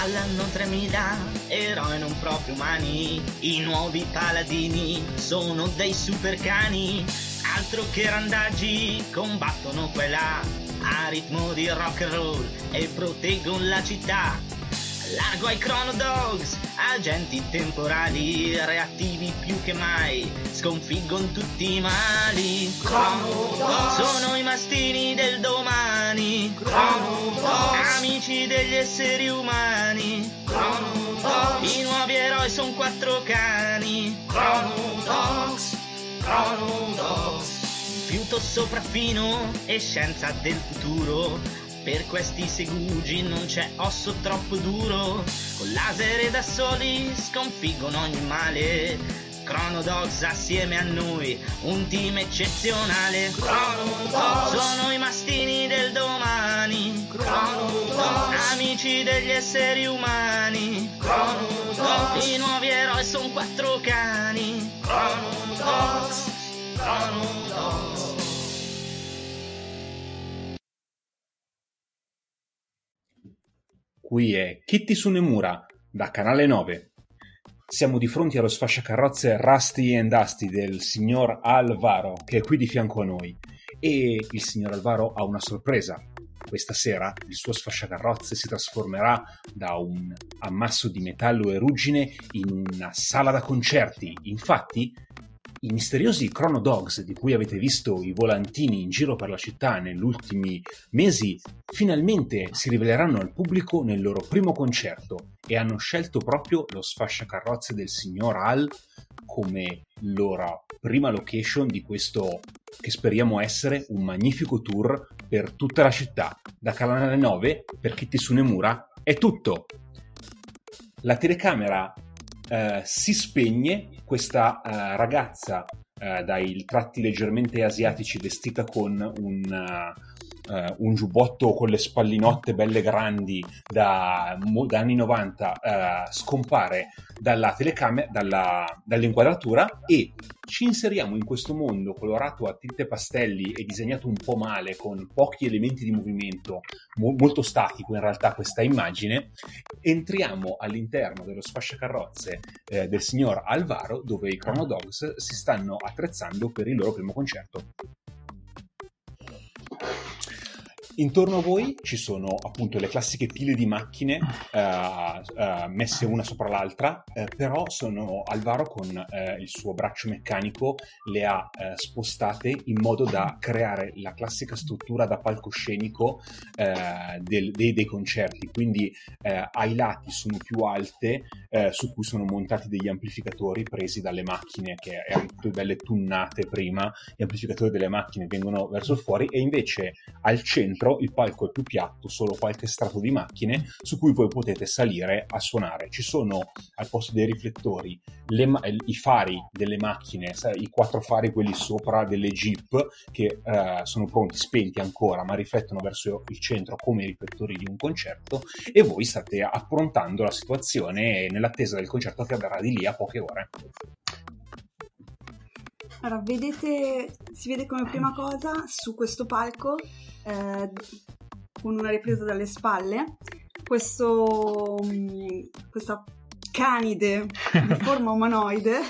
Dall'anno 3000, eroi non proprio umani, i nuovi paladini sono dei super cani, altro che randaggi, combattono quella a ritmo di rock and roll e proteggono la città. Largo ai Chrono Dogs, agenti temporali, reattivi più che mai, sconfiggono tutti i mali. Chrono Dogs sono i mastini del domani. Chrono Dogs amici degli esseri umani. Chrono Dogs i nuovi eroi sono quattro cani. Chrono Dogs, Chrono Dogs. Fiuto sopraffino e scienza del futuro per questi segugi non c'è osso troppo duro, con laser e da soli sconfiggono ogni male. Chrono Dogs assieme a noi, un team eccezionale. Chrono Dogs sono i mastini del domani. Chrono Dogs amici degli esseri umani. Chrono Dogs i nuovi eroi sono quattro cani. Chrono Dogs, Qui è Kitty Sunemura, da Canale 9. Siamo di fronte allo sfasciacarrozze Rusty and Dusty del signor Alvaro, che è qui di fianco a noi. E il signor Alvaro ha una sorpresa. Questa sera il suo sfasciacarrozze si trasformerà da un ammasso di metallo e ruggine in una sala da concerti. Infatti, i misteriosi Chrono Dogs di cui avete visto i volantini in giro per la città negli ultimi mesi finalmente si riveleranno al pubblico nel loro primo concerto e hanno scelto proprio lo sfasciacarrozze del signor Al come loro prima location di questo che speriamo essere un magnifico tour per tutta la città. Da Canale 9 per Kitty Sunemura è tutto. La telecamera eh, si spegne questa uh, ragazza uh, dai tratti leggermente asiatici vestita con un, uh, un, giubbotto con le spallinotte belle grandi da, da anni 90 scompare dalla telecamera, dalla, dall'inquadratura e ci inseriamo in questo mondo colorato a tinte pastelli e disegnato un po' male con pochi elementi di movimento, mo- molto statico in realtà questa immagine, entriamo all'interno dello sfasciacarrozze eh, del signor Alvaro dove i Chrono Dogs si stanno attrezzando per il loro primo concerto. Intorno a voi ci sono appunto le classiche pile di macchine uh, uh, messe una sopra l'altra, uh, però sono Alvaro con il suo braccio meccanico le ha spostate in modo da creare la classica struttura da palcoscenico del, dei, dei, concerti. Quindi ai lati sono più alte, su cui sono montati degli amplificatori presi dalle macchine che erano tutte belle tunnate prima. Gli amplificatori delle macchine vengono verso fuori e invece al centro dentro il palco è più piatto, solo qualche strato di macchine su cui voi potete salire a suonare. Ci sono al posto dei riflettori le, i fari delle macchine, i quattro fari quelli sopra delle jeep che eh, sono pronti, spenti ancora, ma riflettono verso il centro come i riflettori di un concerto e voi state approntando la situazione nell'attesa del concerto che avverrà di lì a poche ore. Allora, vedete, si vede come prima cosa su questo palco eh, con una ripresa dalle spalle, questo, mm, questa canide di forma umanoide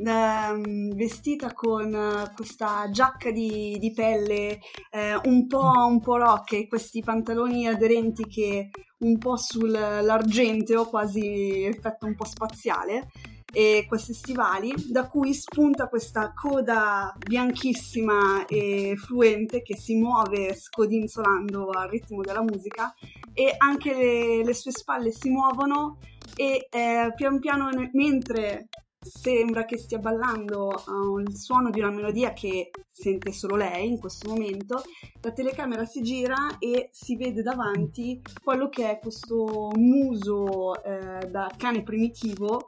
mm, vestita con questa giacca di, di pelle eh, un, po', un po' rock e questi pantaloni aderenti che un po' sull'argenteo, quasi effetto un po' spaziale e questi stivali, da cui spunta questa coda bianchissima e fluente che si muove scodinzolando al ritmo della musica e anche le, le sue spalle si muovono e eh, pian piano mentre sembra che stia ballando al uh, suono di una melodia che sente solo lei in questo momento, la telecamera si gira e si vede davanti quello che è questo muso eh, da cane primitivo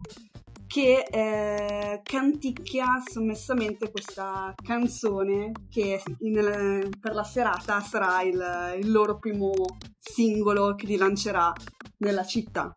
che eh, canticchia sommessamente questa canzone che in, per la serata sarà il, il loro primo singolo che li lancerà nella città.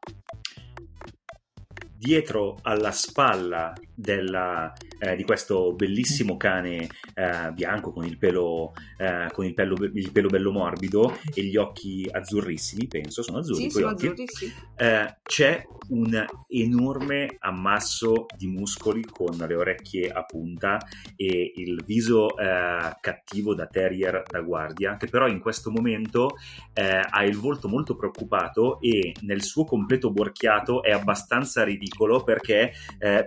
Dietro alla spalla della, eh, di questo bellissimo cane eh, bianco con il, pelo, eh, con il pelo, il pelo bello morbido e gli occhi azzurrissimi, penso, sono azzurri. Sì, sono azzurri, sì. Eh, c'è un enorme ammasso di muscoli con le orecchie a punta e il viso eh, cattivo da terrier da guardia, che però in questo momento eh, ha il volto molto preoccupato e nel suo completo borchiato è abbastanza ridicolo perché eh,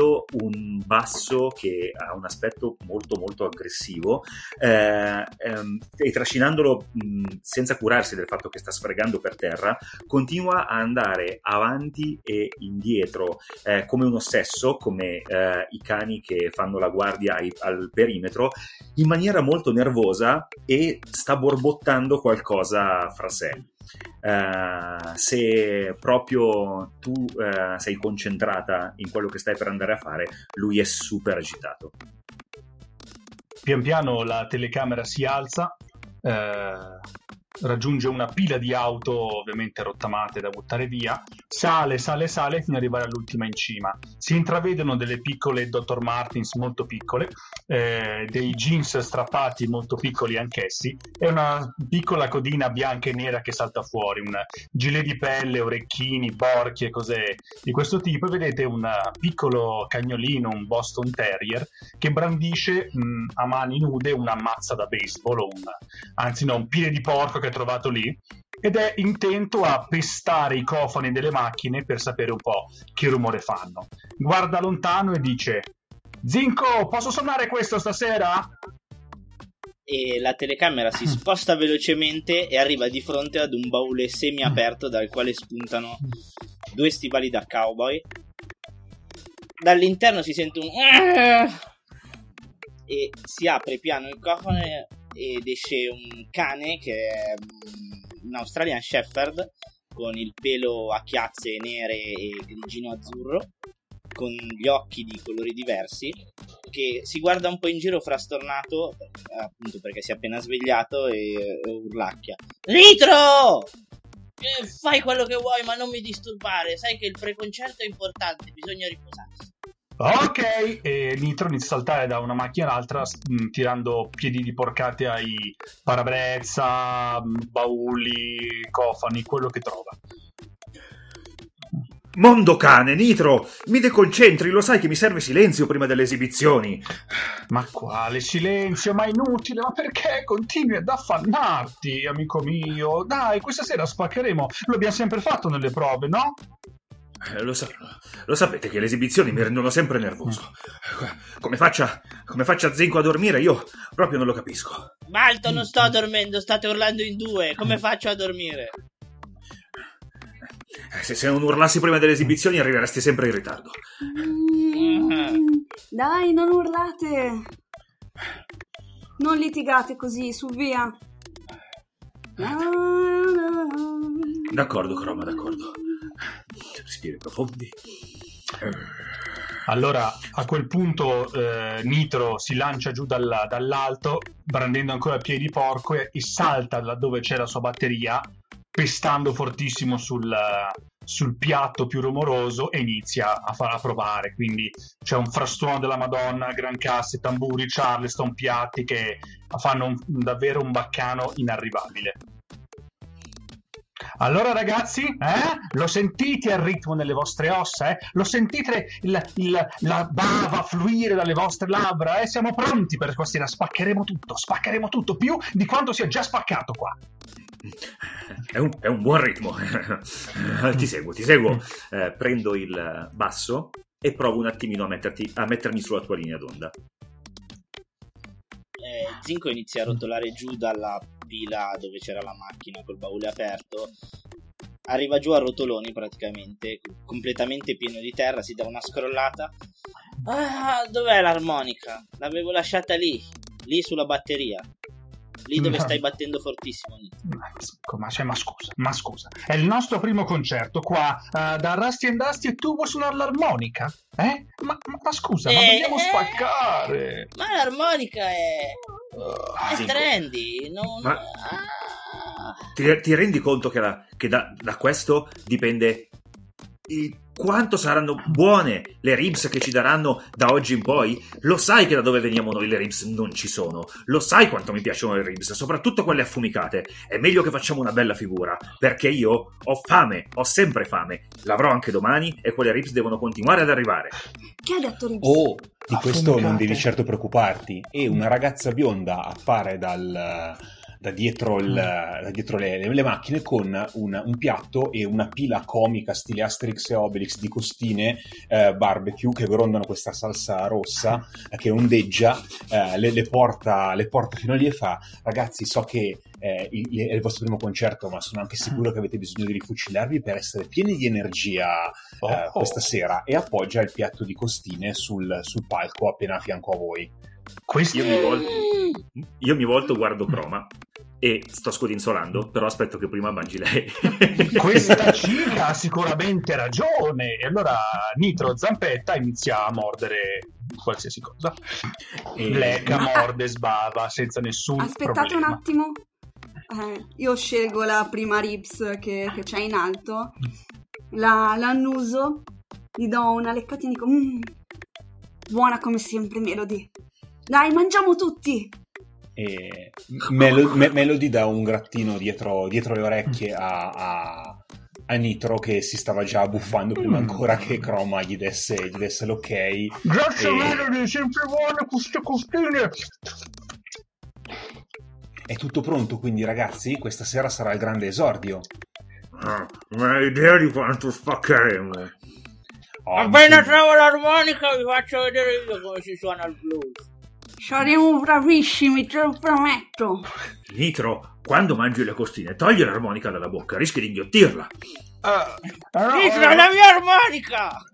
trascinando un basso che ha un aspetto molto molto aggressivo eh, ehm, e trascinandolo mh, senza curarsi del fatto che sta sfregando per terra, continua a andare avanti e indietro eh, come un ossesso, come eh, i cani che fanno la guardia ai, al perimetro, in maniera molto nervosa e sta borbottando qualcosa fra sé. Uh, se proprio tu uh, sei concentrata in quello che stai per andare a fare, lui è super agitato. Pian piano la telecamera si alza, uh, raggiunge una pila di auto ovviamente rottamate da buttare via, sale, sale, sale fino ad arrivare all'ultima in cima. Si intravedono delle piccole Dr. Martins molto piccole, eh, dei jeans strappati molto piccoli anch'essi e una piccola codina bianca e nera che salta fuori, un gilet di pelle, orecchini, borchie, cose di questo tipo e vedete un piccolo cagnolino, un Boston Terrier che brandisce mh, a mani nude una mazza da baseball, un, anzi no, un piede di porco che ha trovato lì ed è intento a pestare i cofani delle macchine per sapere un po' che rumore fanno. Guarda lontano e dice: Zinco, posso suonare questo stasera? E la telecamera si sposta velocemente e arriva di fronte ad un baule semi aperto dal quale spuntano due stivali da cowboy. Dall'interno si sente un e si apre piano il cofano ed esce un cane che è un Australian Shepherd con il pelo a chiazze nere e grigino azzurro con gli occhi di colori diversi che si guarda un po' in giro frastornato appunto perché si è appena svegliato e, e urlacchia. Nitro! Eh, fai quello che vuoi ma non mi disturbare. Sai che il preconcerto è importante bisogna riposarsi Ok, e Nitro inizia a saltare da una macchina all'altra mh, mm, tirando piedi di porcate ai parabrezza, mm, bauli, cofani, quello che trova. Mondo cane, Nitro, mi deconcentri, lo sai che mi serve silenzio prima delle esibizioni. Ma quale silenzio? Ma inutile, ma perché continui ad affannarti, amico mio? Dai, questa sera spaccheremo, lo abbiamo sempre fatto nelle prove, no? Eh, lo, sa- lo, sapete che le esibizioni mi rendono sempre nervoso. Come faccia, come faccia Zinco a dormire, io proprio non lo capisco. Malto, non sto dormendo, state urlando in due. Come faccio a dormire? Eh, se, se non urlassi prima delle esibizioni arriveresti sempre in ritardo. Mm, dai, non urlate. Non litigate così, su via. D'accordo, Croma, d'accordo respiri profondi. Allora, a quel punto eh, Nitro si lancia giù dalla, dall'alto, brandendo ancora piedi di porco e, e, salta laddove c'è la sua batteria, pestando fortissimo sul, sul piatto più rumoroso e inizia a farla provare. Quindi c'è un frastuono della Madonna, gran casse, tamburi, charleston, piatti che fanno un, davvero un baccano inarrivabile. Allora ragazzi, eh? lo sentite il ritmo nelle vostre ossa? Eh? Lo sentite il, il, la bava fluire dalle vostre labbra? Eh? Siamo pronti per stasera, spaccheremo tutto, spaccheremo tutto, più di quanto si è già spaccato qua. È un, è un buon ritmo. ti seguo, ti seguo. Eh, prendo il basso e provo un attimino a, metterti, a mettermi sulla tua linea d'onda. Eh, Zinco inizia a rotolare giù dalla pila dove c'era la macchina col baule aperto arriva giù a rotoloni praticamente completamente pieno di terra si dà una scrollata. Ah dov'è l'armonica? L'avevo lasciata lì lì sulla batteria lì dove stai battendo fortissimo. Ma, cioè, ma, scusa, ma scusa, è il nostro primo concerto qua uh, da Rusty and Dusty e tu vuoi suonare l'armonica? Eh? Ma, ma scusa, eh, ma dobbiamo eh, spaccare! Ma l'armonica è. Uh, è sì. trendy, non. Ma... Ah. Ti, ti, rendi conto che, la, che da, da questo dipende il quanto saranno buone le ribs che ci daranno da oggi in poi? Lo sai che da dove veniamo noi le ribs non ci sono. Lo sai quanto mi piacciono le ribs, soprattutto quelle affumicate. È meglio che facciamo una bella figura, perché io ho fame, ho sempre fame. L'avrò anche domani e quelle ribs devono continuare ad arrivare. Che ha detto Ribs? Oh, di questo non devi certo preoccuparti. E una ragazza bionda appare dal, da dietro, il- da dietro le, le- macchine con un, un piatto e una pila comica stile Asterix e Obelix di costine eh, barbecue che grondano questa salsa rossa eh, che ondeggia, eh, le, le porta, le porta fino lì e fa ragazzi so che eh, il- è il vostro primo concerto ma sono anche sicuro che avete bisogno di rifucillarvi per essere pieni di energia eh, Oh. questa sera e appoggia il piatto di costine sul, sul palco appena a fianco a voi. Questo Io mi volto, io mi volto guardo Croma e sto scodinzolando, però aspetto che prima mangi lei. Questa cica ha sicuramente ragione. E allora Nitro Zampetta inizia a mordere qualsiasi cosa. E- Lecca, Ma- morde, sbava senza nessun Aspettate un problema. attimo. Eh, io scelgo la prima Ribs che, che c'è in alto, la, la annuso, gli do una leccatina e dico "Mm, buona come sempre Melody. Dai, mangiamo tutti! e Melo- Me- Melody dà un grattino dietro, dietro le orecchie a, a- a Nitro che si stava già buffando prima Mm. ancora che Croma gli desse, gli desse l'ok. Grazie E- Melody, sempre buone queste costine. È tutto pronto, quindi ragazzi, questa sera sarà il grande esordio. Ah, non hai idea di quanto spaccheremo. Oh, Appena mi- trovo l'armonica vi faccio vedere io come si suona il blues. Saremo bravissimi, te lo prometto! Nitro, quando mangi le costine, togli l'armonica dalla bocca, rischi di inghiottirla. No, Dietro eh, la mia armonica!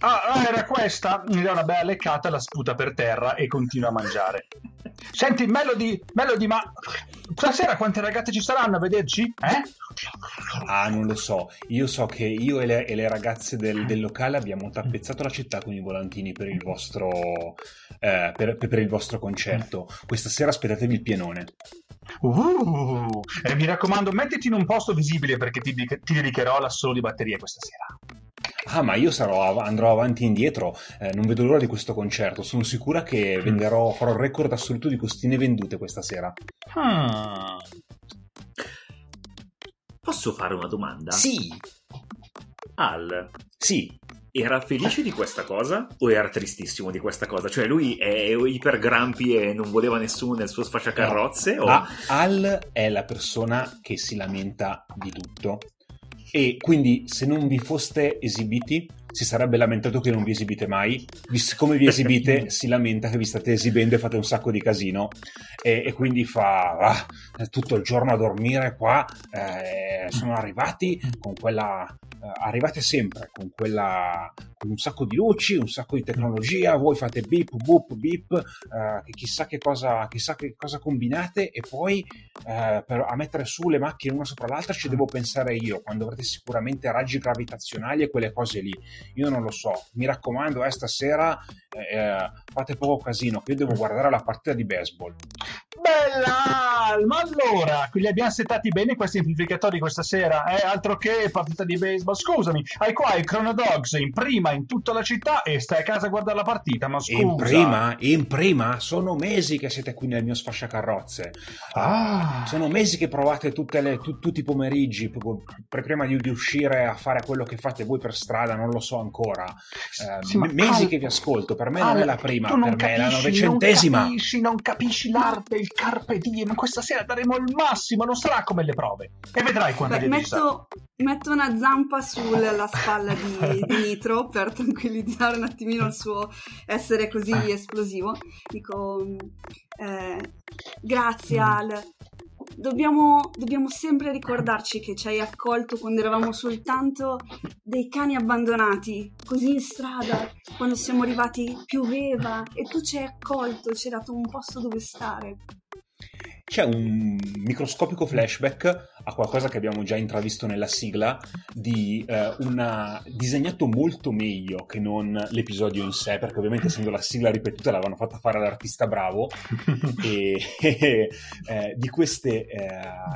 Ah, ah, era questa. Mi dà una bella leccata, la sputa per terra e continua a mangiare. Senti, Melody, Melody, ma stasera quante ragazze ci saranno a vederci? Eh? Ah, non lo so. Io so che io e le, e le ragazze del, del locale abbiamo tappezzato la città con i volantini per il vostro, eh, per, per il vostro concerto. Questa sera aspettatevi il pienone. Uh, e mi raccomando, mettiti in un posto visibile perché ti, ti dedicherò all'assolo di batteria questa sera. Ah, ma io sarò andrò avanti e indietro. eh, non vedo l'ora di questo concerto. Sono sicura che venderò, farò il record assoluto di costine vendute questa sera. Hmm. Posso fare una domanda? Sì, Al, sì. era felice di questa cosa o era tristissimo di questa cosa? Cioè lui è iper grampi e non voleva nessuno nel suo sfasciacarrozze? O... Ah, Al è la persona che si lamenta di tutto. E quindi se non vi foste esibiti, si sarebbe lamentato che non vi esibite mai. Siccome vi esibite, si lamenta che vi state esibendo e fate un sacco di casino. E, e quindi fa "Ah, tutto il giorno a dormire qua. eh, sono arrivati con quella. Eh, arrivate sempre con quella. con un sacco di luci, un sacco di tecnologia. Voi fate beep, boop, beep. eh, chissà che cosa, chissà che cosa combinate. E poi eh, per, a mettere su le macchine una sopra l'altra ci devo pensare io. Quando avrete sicuramente raggi gravitazionali e quelle cose lì. Io non lo so. Mi raccomando, eh, stasera eh, eh, fate poco casino. Che io devo guardare la partita di baseball. Bella! Ma allora, li abbiamo settati bene questi amplificatori questa sera? Eh, altro che partita di baseball. Scusami, hai qua il Chrono Dogs in prima in tutta la città e stai a casa a guardare la partita, ma scusa. In prima, in prima, sono mesi che siete qui nel mio sfasciacarrozze. Ah. Sono mesi che provate tutte le- tu- tutti i pomeriggi prima di, di uscire a fare quello che fate voi per strada, non lo so ancora. Eh, Sì, me- mesi Al- che vi ascolto, per me Al, non è la prima, per me è la capisci, novecentesima. Non capisci, non capisci l'arte, il carpe diem. Questa sera daremo il massimo, non sarà come le prove. E vedrai quando Beh, metto, metto una zampa sulla spalla di, di Nitro per tranquillizzare un attimino il suo essere così Ah. esplosivo. Dico, eh, grazie Al. Dobbiamo, dobbiamo sempre ricordarci che ci hai accolto quando eravamo soltanto dei cani abbandonati, così in strada, quando siamo arrivati pioveva e tu ci hai accolto, ci hai dato un posto dove stare. c'è un microscopico flashback a qualcosa che abbiamo già intravisto nella sigla di eh, una disegnato molto meglio che non l'episodio in sé perché ovviamente essendo la sigla ripetuta l'avevano fatta fare all'artista bravo. E eh, di queste eh,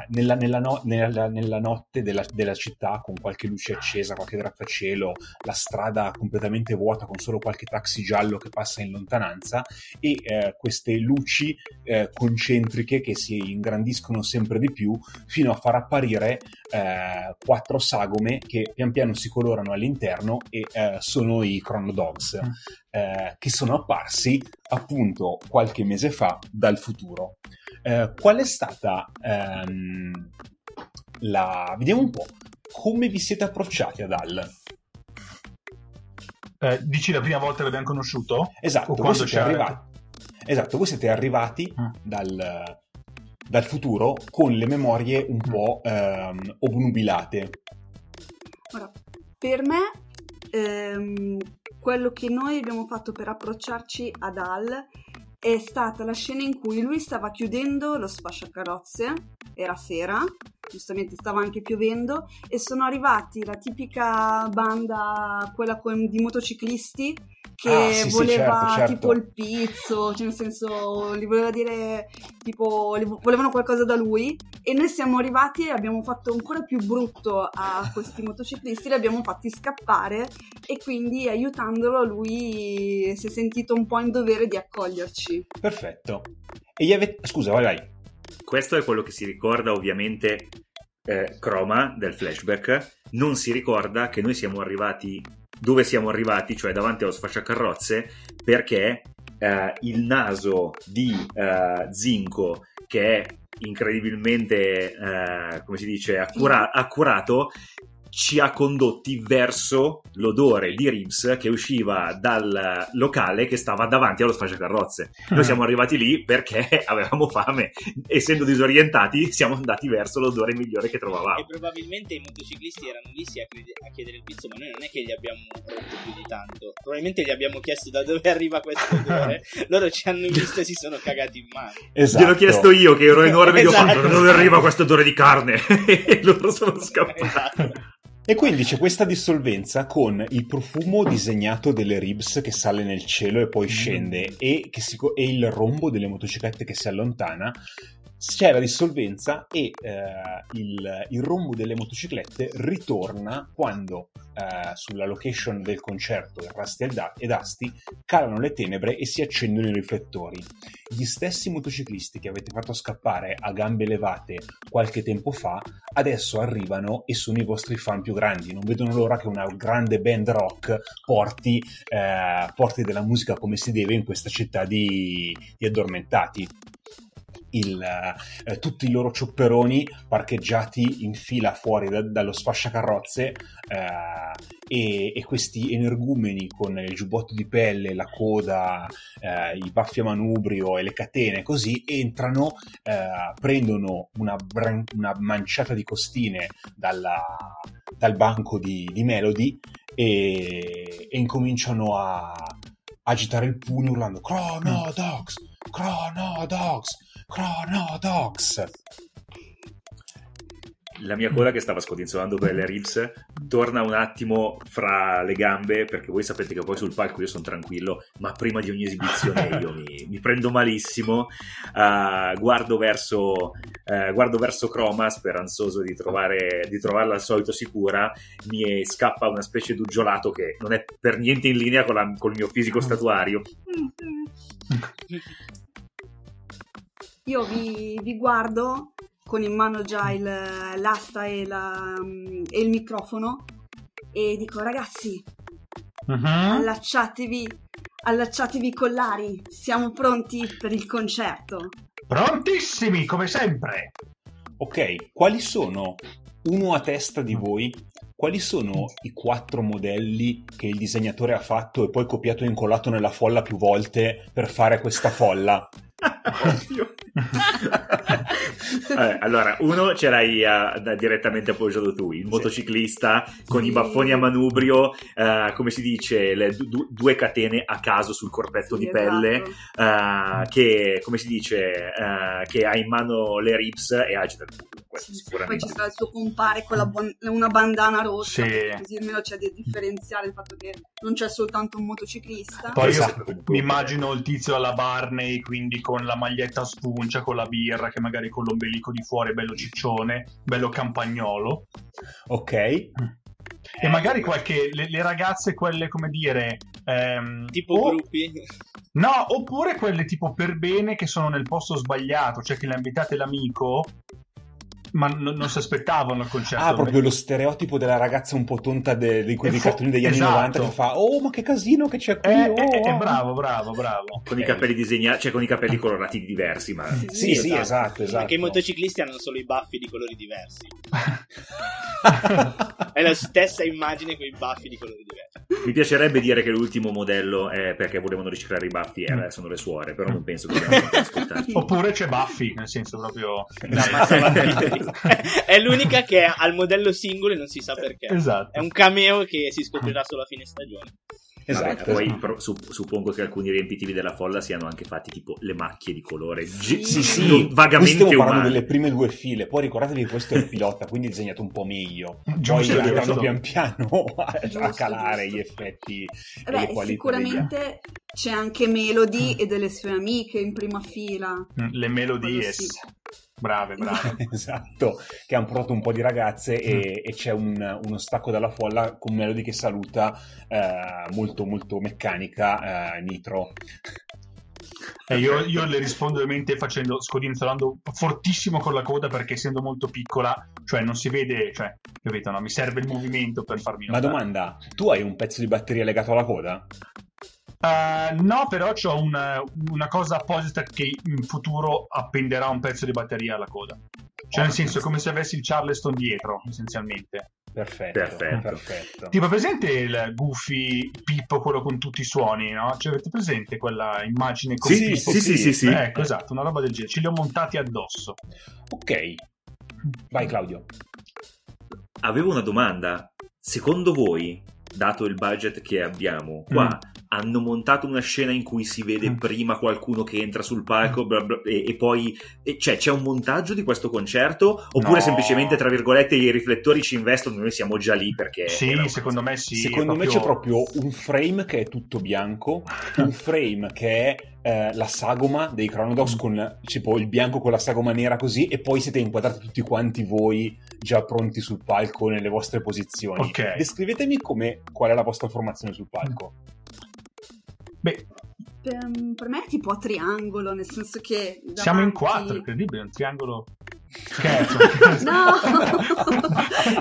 nella, nella, no, nella, nella, notte della, della, città con qualche luce accesa qualche grattacielo la strada completamente vuota con solo qualche taxi giallo che passa in lontananza e eh, queste luci eh, concentriche che si ingrandiscono sempre di più fino a far apparire eh, quattro sagome che pian piano si colorano all'interno e eh, sono i Chrono Dogs, mm. eh, che sono apparsi appunto qualche mese fa dal futuro. Eh, qual è stata ehm, la... vediamo un po', come vi siete approcciati ad Al? Eh, dici la prima volta che l'abbiamo conosciuto? Esatto, voi siete, arrivati, esatto voi siete arrivati mm. dal, dal futuro con le memorie un po' ehm, obnubilate. Ora, per me ehm, quello che noi abbiamo fatto per approcciarci ad Al è stata la scena in cui lui stava chiudendo lo sfasciacarrozze, era sera, giustamente stava anche piovendo, e sono arrivati la tipica banda, quella con, di motociclisti, che ah, sì, voleva sì, certo, certo. tipo il pizzo, cioè nel senso gli voleva dire tipo volevano qualcosa da lui e noi siamo arrivati e abbiamo fatto ancora più brutto a questi motociclisti, li abbiamo fatti scappare e quindi aiutandolo lui si è sentito un po' in dovere di accoglierci. Perfetto. E gli avete... Scusa, vai vai. Questo è quello che si ricorda ovviamente eh, Chroma del flashback, non si ricorda che noi siamo arrivati dove siamo arrivati, cioè davanti allo sfasciacarrozze, perché eh, il naso di eh, Zinco, che è incredibilmente, eh, come si dice, accura- accurato, ci ha condotti verso l'odore di Ribs che usciva dal locale che stava davanti allo sfasciacarrozze. Noi siamo arrivati lì perché avevamo fame, essendo disorientati siamo andati verso l'odore migliore che trovavamo. E probabilmente i motociclisti erano lì sì a, chiedere il pizzo, ma noi non è che gli abbiamo rotto più di tanto. Probabilmente gli abbiamo chiesto da dove arriva questo odore, loro ci hanno visto e si sono cagati in mano. Esatto. Gliel'ho chiesto io che ero enorme esatto. e gli ho fatto da dove arriva questo odore di carne e loro sono scappati. Esatto. E quindi c'è questa dissolvenza con il profumo disegnato delle ribs che sale nel cielo e poi scende e, si, e il rombo delle motociclette che si allontana c'è la dissolvenza e eh, il, il, rombo delle motociclette ritorna quando eh, sulla location del concerto Rusty e Dusty calano le tenebre e si accendono i riflettori. Gli stessi motociclisti che avete fatto scappare a gambe levate qualche tempo fa adesso arrivano e sono i vostri fan più grandi. Non vedono l'ora che una grande band rock porti, eh, porti della musica come si deve in questa città di, di addormentati il, eh, tutti i loro ciopperoni parcheggiati in fila fuori da, dallo sfasciacarrozze eh, e, e, questi energumeni con il giubbotto di pelle, la coda, eh, i baffi a manubrio e le catene così entrano, eh, prendono una, bran- una, manciata di costine dalla, dal banco di, di Melody e, e incominciano a agitare il pugno urlando Chrono Dogs, Chrono Dogs Chrono Dogs. La mia coda che stava scodinzolando per le ribs torna un attimo fra le gambe perché voi sapete che poi sul palco io sono tranquillo ma prima di ogni esibizione io mi, mi prendo malissimo. Uh, guardo, verso, uh, guardo verso Chroma speranzoso di, trovare, di trovarla al solito sicura. Mi scappa una specie di uggiolato che non è per niente in linea con, la, con il mio fisico statuario io vi, vi guardo con in mano già il, l'asta e, la, e, il microfono e dico ragazzi uh-huh. allacciatevi allacciatevi i collari siamo pronti per il concerto prontissimi come sempre ok quali sono uno a testa di voi quali sono i quattro modelli che il disegnatore ha fatto e poi copiato e incollato nella folla più volte per fare questa folla? Eh, allora, uno ce l'hai da- direttamente appoggiato tu, il motociclista con Sì. i baffoni a manubrio, eh, come si dice, le du- du- due catene a caso sul corpetto Sì, di pelle, esatto. eh, che, come si dice, che ha in mano le rips e agita il culo. Sì, Poi ci sarà il suo compare con la bon- una bandana rossa, Sì. così almeno c'è da differenziare il fatto che non c'è soltanto un motociclista. Poi Esatto. io mi immagino il tizio alla Barney, quindi con la maglietta a spuncia, con la birra, che magari con l'ombelico di fuori è bello ciccione, bello campagnolo. Ok. E magari qualche. Le, le ragazze, quelle come dire. ehm, Tipo o- gruppi. No, oppure quelle tipo per bene che sono nel posto sbagliato, cioè che le ha invitate l'amico, ma non, non si aspettavano il concerto. Ah, proprio lo stereotipo della ragazza un po' tonta de- di quei fo- cartoni degli anni esatto. 90 che fa Oh, ma che casino che c'è qui! Eh, oh, eh, eh, oh." bravo, bravo, bravo. Con i capelli disegnati, cioè con i capelli colorati diversi, ma... Sì, Sì, sì, esatto, esatto. Perché i motociclisti hanno solo i baffi di colori diversi. È la stessa immagine con i baffi di colori diversi. Mi piacerebbe dire che l'ultimo modello è perché volevano riciclare i baffi e adesso sono le suore, però non penso che ascoltare. Oppure c'è Buffy, nel senso proprio... La mazza Vampiri. è l'unica che ha il modello singolo e non si sa perché. Esatto. È un cameo che si scoprirà solo a fine stagione. Vabbè, Esatto. poi pro- sup- suppongo che alcuni riempitivi della folla siano anche fatti tipo le macchie di colore gi- Sì, Sì, vagamente stiamo parlando umane. delle prime due file, poi ricordatevi che questo è il pilota, quindi è disegnato un po' meglio. Poi Giusto, andranno pian piano a, a Giusto, calare giusto. gli effetti e Beh, sicuramente c'è anche Melody e delle sue amiche in prima fila. Mm, Le melodies. Quello sì. Brave, brave. Esatto, che hanno portato un po' di ragazze e, e c'è un- uno stacco dalla folla con Melody che saluta eh, molto molto meccanica eh, Nitro. E io, io le rispondo ovviamente facendo, scodinzolando fortissimo con la coda perché essendo molto piccola, cioè non si vede, cioè, capito, no? Mi serve il movimento per farmi Ma notare. domanda, tu hai un pezzo di batteria legato alla coda? Eh, no, però ho una, una cosa apposita che in futuro appenderà un pezzo di batteria alla coda. Cioè, nel senso, come se avessi il Charleston dietro, essenzialmente. Perfetto, Perfetto. perfetto. Tipo, presente il Goofy Pippo, quello con tutti i suoni, no? Cioè, avete presente quella immagine con Sì, Pippo? sì, sì, sì, sì. Ecco, esatto, una roba del genere. Ce li ho montati addosso. Ok, vai Claudio. Avevo una domanda. Secondo voi, dato il budget che abbiamo, qua hanno montato una scena in cui si vede Mm. prima qualcuno che entra sul palco bla bla- e, e poi e cioè, c'è un montaggio di questo concerto oppure No. semplicemente tra virgolette i riflettori ci investono noi siamo già lì perché Sì, secondo me sì. Secondo è me c'è proprio un frame che è tutto bianco, un frame che è eh, la sagoma dei Chronodox con tipo il bianco con la sagoma nera così e poi siete inquadrati tutti quanti voi già pronti sul palco nelle vostre posizioni. Ok. Descrivetemi come, qual è la vostra formazione sul palco. Beh, Per, per me è tipo a triangolo, nel senso che... siamo in davanti- quattro, incredibile, un triangolo... Scherzo. No,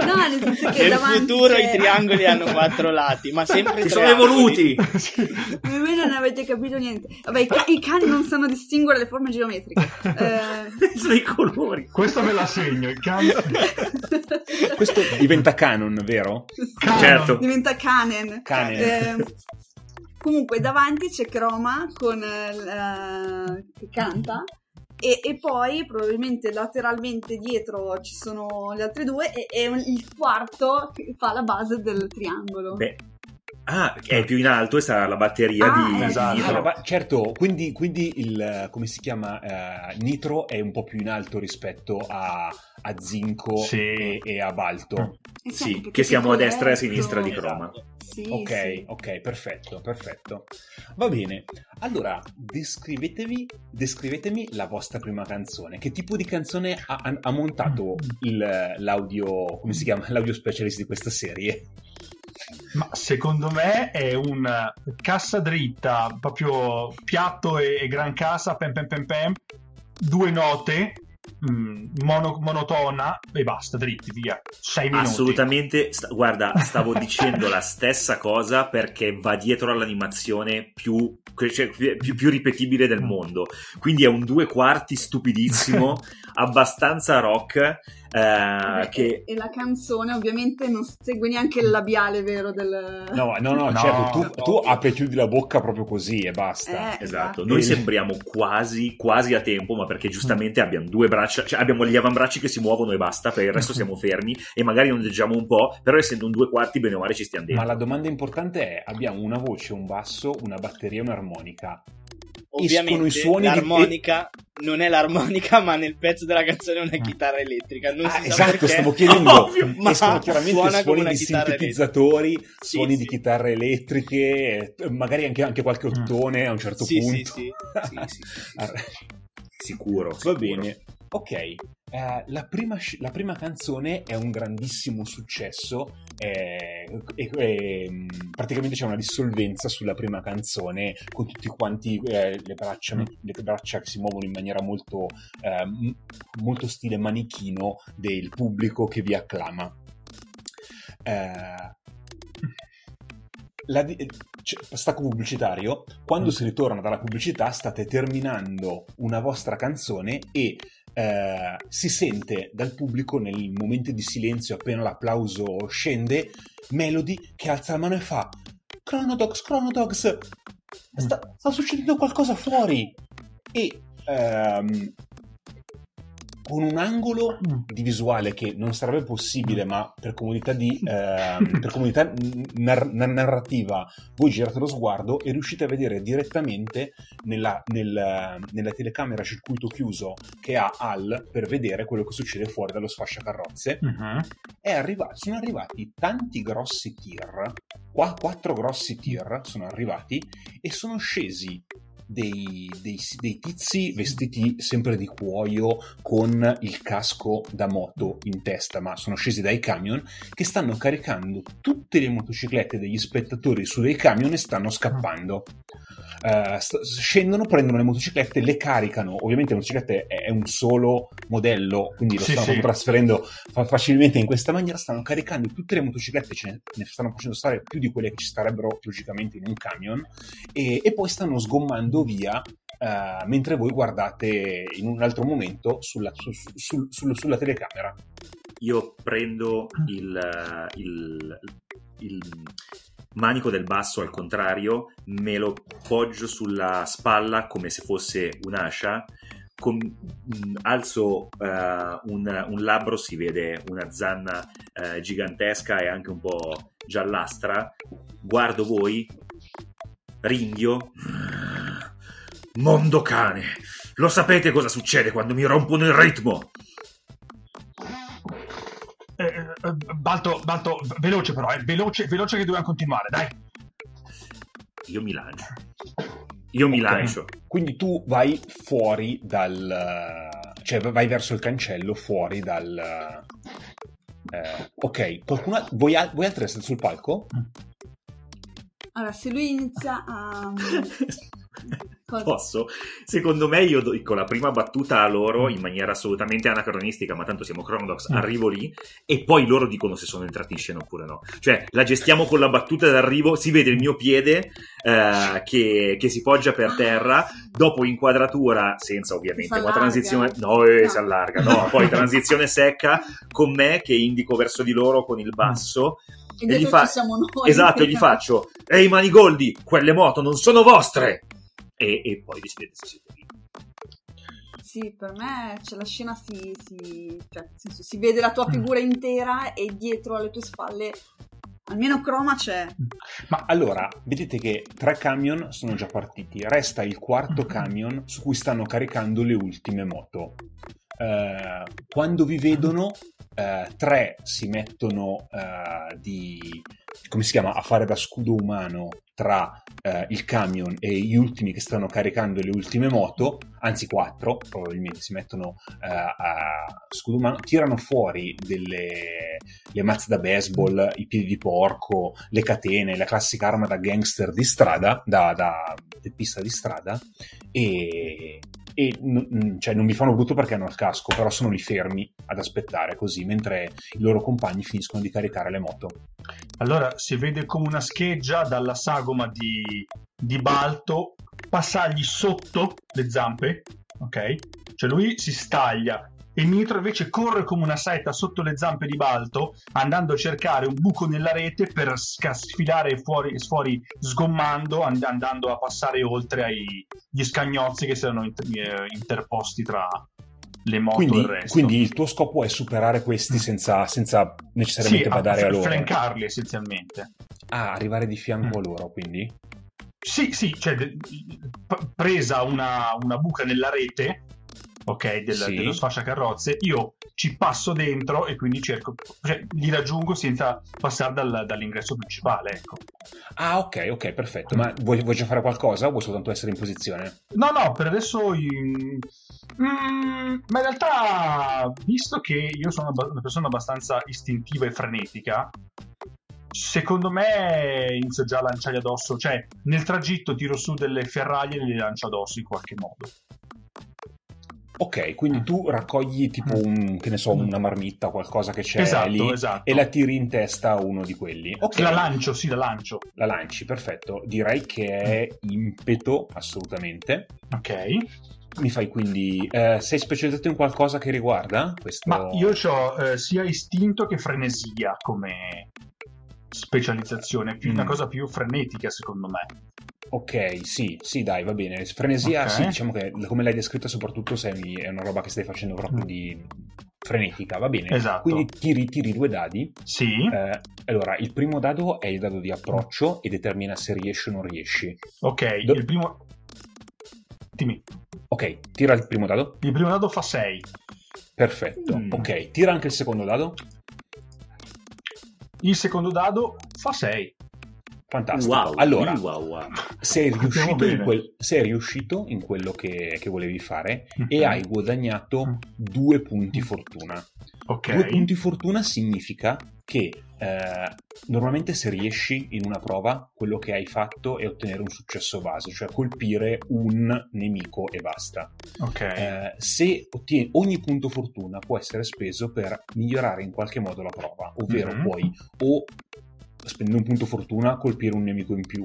no, nel senso che Nel davanti futuro c'è- i triangoli hanno quattro lati, ma sempre si sono evoluti Sì. Voi non avete capito niente. Vabbè, i, ca- i cani non sanno distinguere le forme geometriche. Eh, sono i colori Questo me la segno, il cane... Questo diventa canon, vero? Canon. Certo. diventa canen. Canen. Eh, comunque davanti c'è Croma con eh, che canta e, e poi probabilmente lateralmente dietro ci sono gli altri due e, e un- il quarto che fa la base del triangolo. Beh, ah è più in alto e sarà la batteria Ah, di esatto. Nitro. Ah, certo, quindi, quindi il come si chiama eh, Nitro è un po' più in alto rispetto a, a Zinco Sì. e, e a Balto. Eh sì, che siamo a destra e a sinistra di Croma. Esatto. Sì, Ok, sì. ok, perfetto, perfetto. Va bene. Allora, descrivetevi, descrivetemi la vostra prima canzone. Che tipo di canzone ha, ha- ha montato il- l'audio, come si chiama, l'audio specialist di questa serie? Ma secondo me è un cassa dritta, proprio piatto e, e gran cassa, pem pem pem pem, due note mm, mono- monotona e basta, dritti, via. Sei minuti. Assolutamente, sta- guarda, stavo dicendo la stessa cosa perché va dietro all'animazione più, cioè, più, più ripetibile del mondo. Quindi è un due quarti stupidissimo, abbastanza rock. eh, che e, e la canzone ovviamente non segue neanche il labiale vero del... No, no, no, No, certo, tu, no. tu apri e chiudi la bocca proprio così e basta. Eh, Esatto, esatto. noi E- sembriamo quasi, quasi a tempo, ma perché giustamente abbiamo due braccia, cioè abbiamo gli avambracci che si muovono e basta, per il resto siamo fermi e magari ondeggiamo un po', però essendo un due quarti, bene o male ci stiamo Ma dentro. la domanda importante è: abbiamo una voce, un basso, una batteria e un'armonica. Ovviamente Escono i suoni di- l'armonica non è l'armonica, ma nel pezzo della canzone è una chitarra elettrica. Non Ah, si sa esatto, perché. stavo chiedendo. Ovvio, ma Escono chiaramente suoni di sintetizzatori, Sì, suoni di sì. chitarre elettriche, eh, magari anche, anche qualche Mm. ottone a un certo Sì, punto. sì, sì. Sì, sì, sì, sì. Ah, Sicuro, Va sicuro. bene. Ok, eh, la, prima, la prima canzone è un grandissimo successo. eh, e, e, praticamente c'è una dissolvenza sulla prima canzone con tutti quanti eh, le, braccia, Mm. le braccia che si muovono in maniera molto, eh, molto stile manichino del pubblico che vi acclama. Eh, la stacco pubblicitario. Quando Mm. si ritorna dalla pubblicità, state terminando una vostra canzone e eh, si sente dal pubblico nel momento di silenzio, appena l'applauso scende, Melody che alza la mano e fa: Chronodox, Chronodox, sta, sta succedendo qualcosa fuori. E ehm, con un angolo Mm. di visuale che non sarebbe possibile, ma per comunità, di, ehm, per comunità nar- nar- narrativa voi girate lo sguardo e riuscite a vedere direttamente nella, nel- nella telecamera a circuito chiuso che ha Al per vedere quello che succede fuori dallo sfasciacarrozze. Mhm. È arriva- sono arrivati tanti grossi tir, qua, quattro grossi tir sono arrivati e sono scesi dei, dei- dei tizi vestiti sempre di cuoio con il casco da moto in testa, ma sono scesi dai camion che stanno caricando tutte le motociclette degli spettatori su dei camion e stanno scappando. Eh, st- scendono, prendono le motociclette, le caricano. Ovviamente le motociclette è, è un solo modello, quindi lo Sì, stanno sì. trasferendo fa- facilmente in questa maniera. Stanno caricando tutte le motociclette, ce ne, ne stanno facendo stare più di quelle che ci starebbero logicamente in un camion, e, e poi stanno sgommando via. eh, mentre voi guardate in un altro momento sulla, su- su- sul- sulla telecamera. Io prendo il, il- il manico del basso al contrario, me lo poggio sulla spalla come se fosse un'ascia, con- mh, alzo eh, un, un labbro, si vede una zanna eh, gigantesca e anche un po' giallastra, guardo voi, ringhio, mondo cane, lo sapete cosa succede quando mi rompono il ritmo? Eh, eh, Balto, Balto, veloce però, eh, veloce, veloce che dobbiamo continuare, dai. Io mi lancio. Io mi Ok. lancio. Quindi tu vai fuori dal... cioè vai verso il cancello fuori dal... eh, ok, qualcuno... Voi, al- voi altri restate sul palco? Allora, se lui inizia a... Cosa? Posso? Secondo me io dico la prima battuta a loro in maniera assolutamente anacronistica, ma tanto siamo Chronodox, Mm. arrivo lì e poi loro dicono se sono entrati in scena oppure no. Cioè la gestiamo con la battuta d'arrivo, si vede il mio piede eh, che, che si poggia per terra, dopo inquadratura, senza ovviamente, S'allarga. transizione... No, eh, No. si allarga, no, poi transizione secca con me che indico verso di loro con il basso. E e gli fa- ci siamo noi. Esatto, e gli faccio: Ehi, Manigoldi, quelle moto non sono vostre! E, e poi decidete se siete lì. Sì, per me cioè, la scena si, si, cioè, senso, si vede la tua Mm. figura intera e dietro alle tue spalle almeno Croma c'è. Ma allora, vedete che tre camion sono già partiti, resta il quarto camion su cui stanno caricando le ultime moto. Eh, quando vi vedono, eh, tre si mettono eh, di, come si chiama, a fare da scudo umano tra eh, il camion e gli ultimi che stanno caricando le ultime moto, anzi quattro probabilmente si mettono eh, a scudo umano, tirano fuori delle le mazze da baseball, i piedi di porco, le catene, la classica arma da gangster di strada, da, da teppista di strada, e e n- cioè, non vi fanno brutto perché hanno il casco, però sono lì fermi ad aspettare così, mentre i loro compagni finiscono di caricare le moto. Allora si vede come una scheggia dalla sagoma di, di Balto passargli sotto le zampe, ok? Cioè lui si staglia e Nitro invece corre come una saetta sotto le zampe di Balto andando a cercare un buco nella rete per sfilare fuori, fuori sgommando, and- andando a passare oltre agli scagnozzi che si erano inter- eh, interposti tra le moto Quindi, e il resto. quindi il tuo scopo è superare questi senza, senza necessariamente sì, badare a, a loro. flancarli essenzialmente. Ah, arrivare di fianco Mm. a loro, quindi? Sì, sì, cioè presa una, una buca nella rete, ok, del, Sì. dello sfasciacarrozze, io ci passo dentro e quindi cerco, cioè li raggiungo senza passare dal- dall'ingresso principale, ecco. Ah, ok, ok, perfetto. Ma vuoi, vuoi già fare qualcosa o vuoi soltanto essere in posizione? No, no, per adesso... in- Mm, ma in realtà, visto che io sono una persona abbastanza istintiva e frenetica, secondo me inizio già a lanciargli addosso, cioè nel tragitto tiro su delle ferraglie e le lancio addosso in qualche modo. Ok, quindi tu raccogli tipo un, che ne so, una marmitta o qualcosa che c'è esatto, lì esatto. e la tiri in testa a uno di quelli. Ok, La lancio, sì, la lancio. la lanci, perfetto. Direi che è impeto, assolutamente. Ok. Mi fai quindi... eh, sei specializzato in qualcosa che riguarda questo? Ma io ho sia istinto che frenesia come specializzazione, più, una Mm. cosa più frenetica secondo me. Ok, sì, sì, dai, va bene. Frenesia, Ok. sì, diciamo che come l'hai descritta soprattutto sei, è una roba che stai facendo proprio di frenetica, va bene. Esatto. Quindi tiri, tiri due dadi. Sì, Eh, allora, il primo dado è il dado di approccio e determina se riesci o non riesci. ok, Do- il primo... Dimmi, Ok, tira il primo dado. il primo dado fa 6, Perfetto. Mm. Ok, tira anche il secondo dado. il secondo dado fa 6. Fantastico. Wow, allora, wow, wow. sei riuscito, quel- sei riuscito in quello che, che volevi fare e Mhm. hai guadagnato due punti fortuna. Ok, Due punti fortuna significa che eh, normalmente se riesci in una prova, quello che hai fatto è ottenere un successo base, cioè colpire un nemico e basta. ok, Eh, se ottieni ogni punto fortuna può essere speso per migliorare in qualche modo la prova, ovvero Mhm. puoi o spendendo un punto fortuna colpire un nemico in più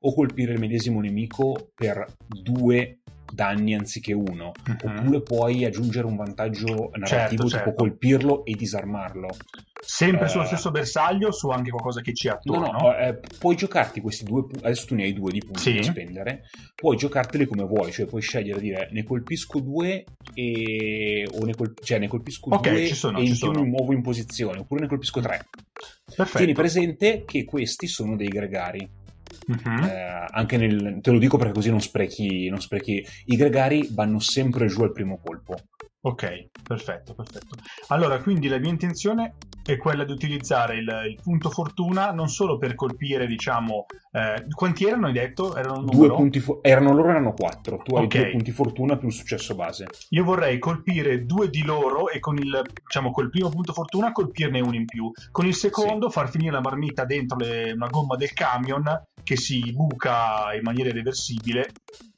o colpire il medesimo nemico per due danni anziché uno Mhm. oppure puoi aggiungere un vantaggio narrativo Certo, tipo certo. colpirlo e disarmarlo sempre eh, sullo stesso bersaglio su anche qualcosa che no attorno. no eh, puoi giocarti questi due pu- adesso tu ne hai due di punti Sì. da spendere puoi giocarteli come vuoi cioè puoi scegliere di dire ne colpisco due e o ne, col- cioè, ne colpisco Ok, due ci sono, e ci in più mi muovo in posizione oppure ne colpisco tre Perfetto. tieni presente che questi sono dei gregari Mhm. Eh, anche nel, te lo dico perché così non sprechi, non sprechi. I gregari vanno sempre giù al primo colpo. Ok, perfetto, perfetto. Allora, quindi la mia intenzione è quella di utilizzare il, il punto fortuna non solo per colpire, diciamo, eh, quanti erano, hai detto? Erano Due punti fo- erano loro erano quattro. Tu hai due punti fortuna più successo base. Io vorrei colpire due di loro e con il, diciamo, col primo punto fortuna colpirne uno in più. Con il secondo far finire la marmita dentro le- una gomma del camion che si buca in maniera irreversibile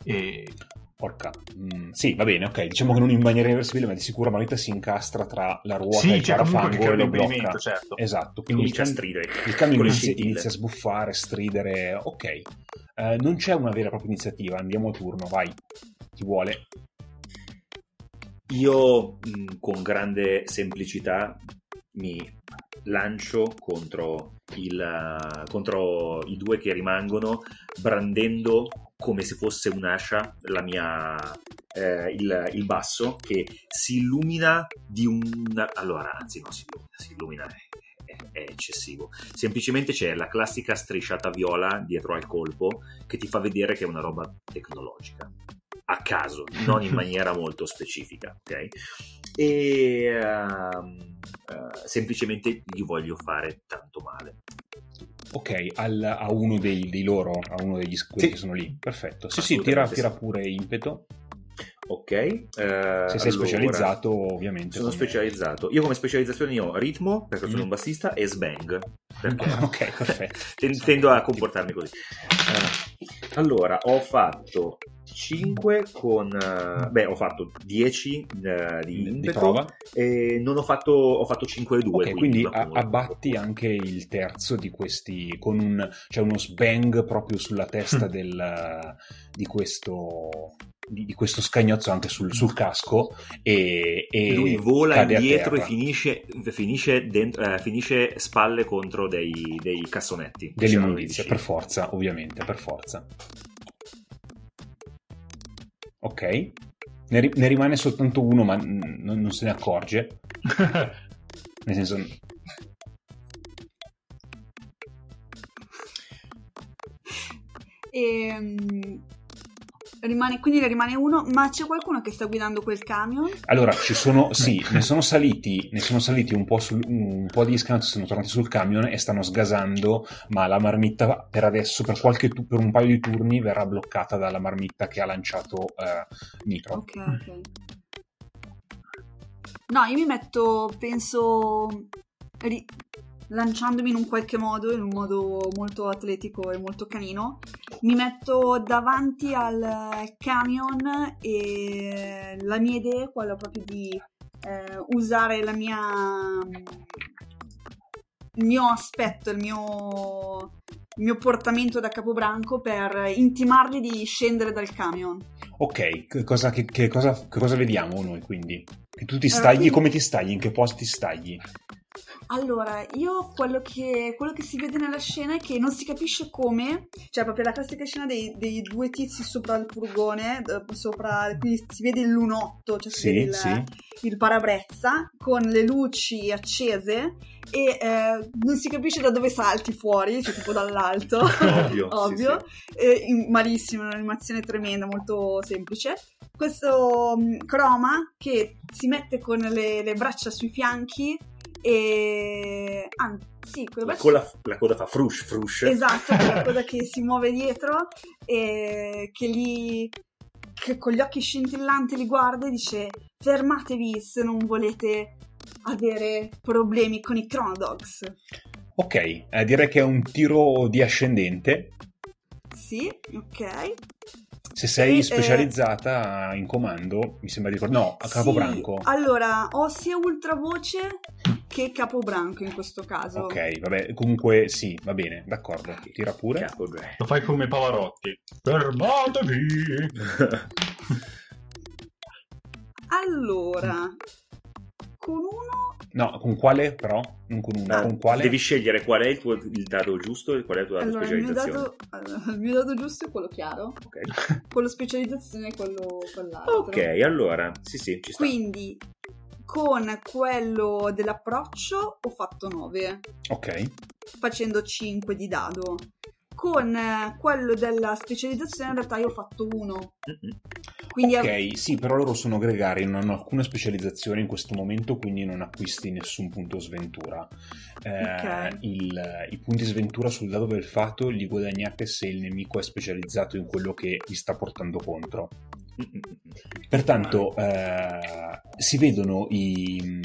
e... Porca. Mm, sì, va bene, ok. Diciamo che non in maniera irreversibile, ma di sicuro la manetta si incastra tra la ruota e Sì, il c'è comunque parafango e lo blocca. certo. Esatto. Quindi il, Comincia a stridere. il camion inizia, inizia a sbuffare, stridere. Ok. Eh, non c'è una vera e propria iniziativa. Andiamo a turno, vai. Chi vuole? Io mh, con grande semplicità mi lancio contro, il, contro i due che rimangono, brandendo come se fosse un'ascia mia, eh, il, il basso che si illumina di un... Allora, anzi no, si illumina, si illumina è- è eccessivo. Semplicemente c'è la classica strisciata viola dietro al colpo che ti fa vedere che è una roba tecnologica a caso, non in maniera molto specifica, ok? E ehm, eh, semplicemente gli voglio fare tanto male. Ok, al- a uno dei, dei loro, a uno degli quelli Sì. che sono lì. Perfetto. Sì, sì, tira, tira pure impeto. Ok? eh, Se sei allora, specializzato, ovviamente. Sono come- specializzato. Io come specializzazioni ho ritmo, perché sono Mm. un bassista, e sbang. Perché ok, perfetto. ten- tendo a comportarmi così. Eh, allora, ho fatto 5 con... eh, beh, ho fatto 10 eh, di Di impeto prova. e non ho fatto, ho fatto 5 e 2. Ok, quindi a- abbatti anche il terzo di questi con un c'è uno sbang proprio sulla testa del, di questo di, di questo scagnozzo anche sul, sul casco e, e Lui vola indietro e finisce, finisce, dentro- eh, finisce spalle contro dei, dei cassonetti. dell'immondizia vicino. per forza ovviamente per forza ok ne, ri- ne rimane soltanto uno ma n- non, se ne accorge nel senso E, mm, rimane, quindi ne rimane uno, ma c'è qualcuno che sta guidando quel camion? Allora, ci sono, sì, ne sono saliti, ne sono saliti un po', sul, un po' di scanzi, sono tornati sul camion e stanno sgasando, ma la marmitta per adesso, per, qualche per un paio di turni, verrà bloccata dalla marmitta che ha lanciato eh, Nitro. Ok, ok. No, io mi metto, penso, ri- lanciandomi in un qualche modo, in un modo molto atletico e molto canino, mi metto davanti al camion e la mia idea è quella proprio di eh, usare la mia il mio aspetto, il mio, il mio portamento da capobranco per intimarli di scendere dal camion. Ok, che cosa, che, che cosa, che cosa vediamo noi quindi? Che tu ti stagli, quindi- come ti stagli? In che posto ti stagli? Allora, io quello che, quello che si vede nella scena è che non si capisce come, cioè proprio la classica scena dei, dei due tizi sopra il furgone, eh, sopra, qui si vede il lunotto, cioè si Sì, vede il, sì. il parabrezza con le luci accese e eh, non si capisce da dove salti fuori, cioè tipo dall'alto. Ovvio, Ovvio. sì, Eh, malissimo, un'animazione tremenda, molto semplice. Questo mm, croma che si mette con le, le braccia sui fianchi e... Anzi, La coda, la coda fa frush, frush. Esatto, la coda che si muove dietro e che li... che con gli occhi scintillanti li guarda e dice fermatevi se non volete avere problemi con i Chronodogs. Ok, eh, direi che è un tiro di ascendente. Sì, ok. Se sei E, eh, specializzata in comando, mi sembra di ricordare. No, a capobranco. Sì, allora, ho sia ultravoce che capobranco in questo caso. Ok, vabbè, comunque sì, va bene, d'accordo. Tira pure. Capo, beh. Lo fai come Pavarotti. Fermatevi! Allora, con uno... No, con quale però? Non con uno, Ah, con quale? Devi scegliere qual è il tuo il dado giusto e qual è il tuo dato Allora, il mio, specializzazione. dato, allora, il mio dato giusto è quello chiaro, Ok. quello specializzazione è quello quell'altro. Ok, allora, sì, sì, ci sta. Quindi, con quello dell'approccio ho fatto 9, Ok, facendo 5 di dado. Con eh, quello della specializzazione in realtà io ho fatto 1. Mm-mm. Quindi ok, sì, però loro sono gregari, non hanno alcuna specializzazione in questo momento, quindi non acquisti nessun punto sventura. Eh, Ok. il- I punti sventura sul dado del fato li guadagnate se il nemico è specializzato in quello che vi sta portando contro. Pertanto eh, si vedono i-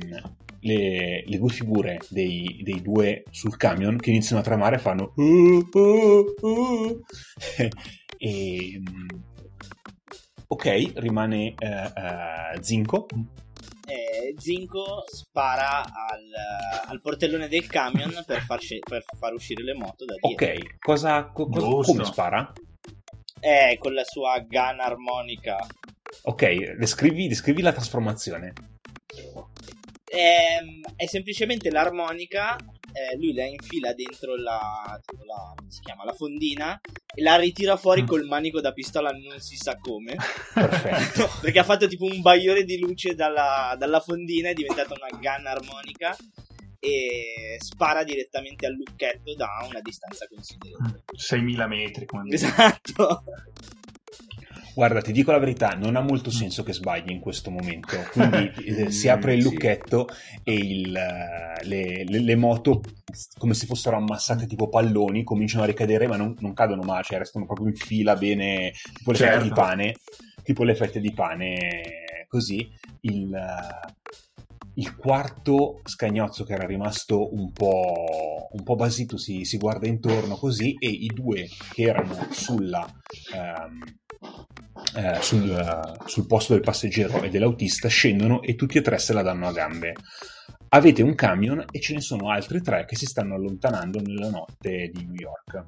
le, le due figure dei, dei due sul camion che iniziano a tremare e fanno "Uh, uh, uh". e mm, ok rimane eh, eh, Zinco Eh, Zinco spara al, al portellone del camion per far, sce- per far uscire le moto da dietro. ok cosa, co- co- Giusto. come spara? Eh, con la sua gun armonica. ok descrivi, descrivi la trasformazione Ehm, è semplicemente l'armonica. Eh, lui la infila dentro la, la, chiama, la fondina e la ritira fuori Mm. col manico da pistola, non si sa come. perfetto Perché ha fatto tipo un bagliore di luce dalla, dalla fondina, è diventata una gun armonica e spara direttamente al lucchetto da una distanza considerevole. 6.000 metri. Come. Esatto. Guarda, ti dico la verità, non ha molto senso che sbagli in questo momento. Quindi eh, si apre il lucchetto e il, eh, le, le- le moto, come se fossero ammassate tipo palloni, cominciano a ricadere, ma non, non cadono mai, cioè restano proprio in fila bene, tipo le Certo. fette di pane, tipo le fette di pane, così. Il, il quarto scagnozzo che era rimasto un po', un po basito si, si guarda intorno così e i due che erano sulla, ehm, eh, sul, eh, sul posto del passeggero e dell'autista scendono e tutti e tre se la danno a gambe. Avete un camion e ce ne sono altri tre che si stanno allontanando nella notte di New York.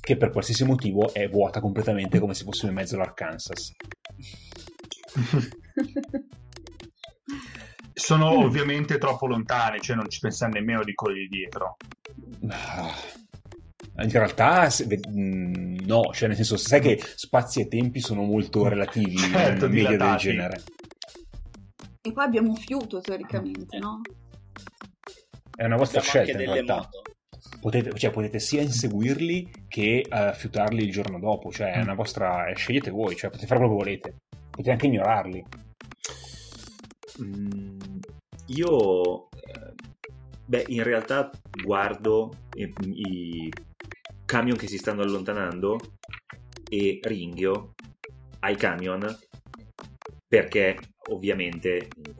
Che per qualsiasi motivo è vuota completamente come se fossimo in mezzo all'Arkansas. Sono ovviamente troppo lontani, cioè non ci pensiamo nemmeno di quelli di dietro. Ah, In realtà, se- mh, no, cioè nel senso, sai che spazi e tempi sono molto relativi Certo, in media del genere. E poi abbiamo un fiuto teoricamente, no? È una vostra Abbiamo anche scelta in realtà. moto. Potete, cioè, potete sia inseguirli che eh, fiutarli il giorno dopo, cioè è una vostra. eh, scegliete voi, cioè potete fare quello che volete. Potete anche ignorarli. Mm, io, eh, beh, in realtà guardo i, i camion che si stanno allontanando e ringhio ai camion perché ovviamente in,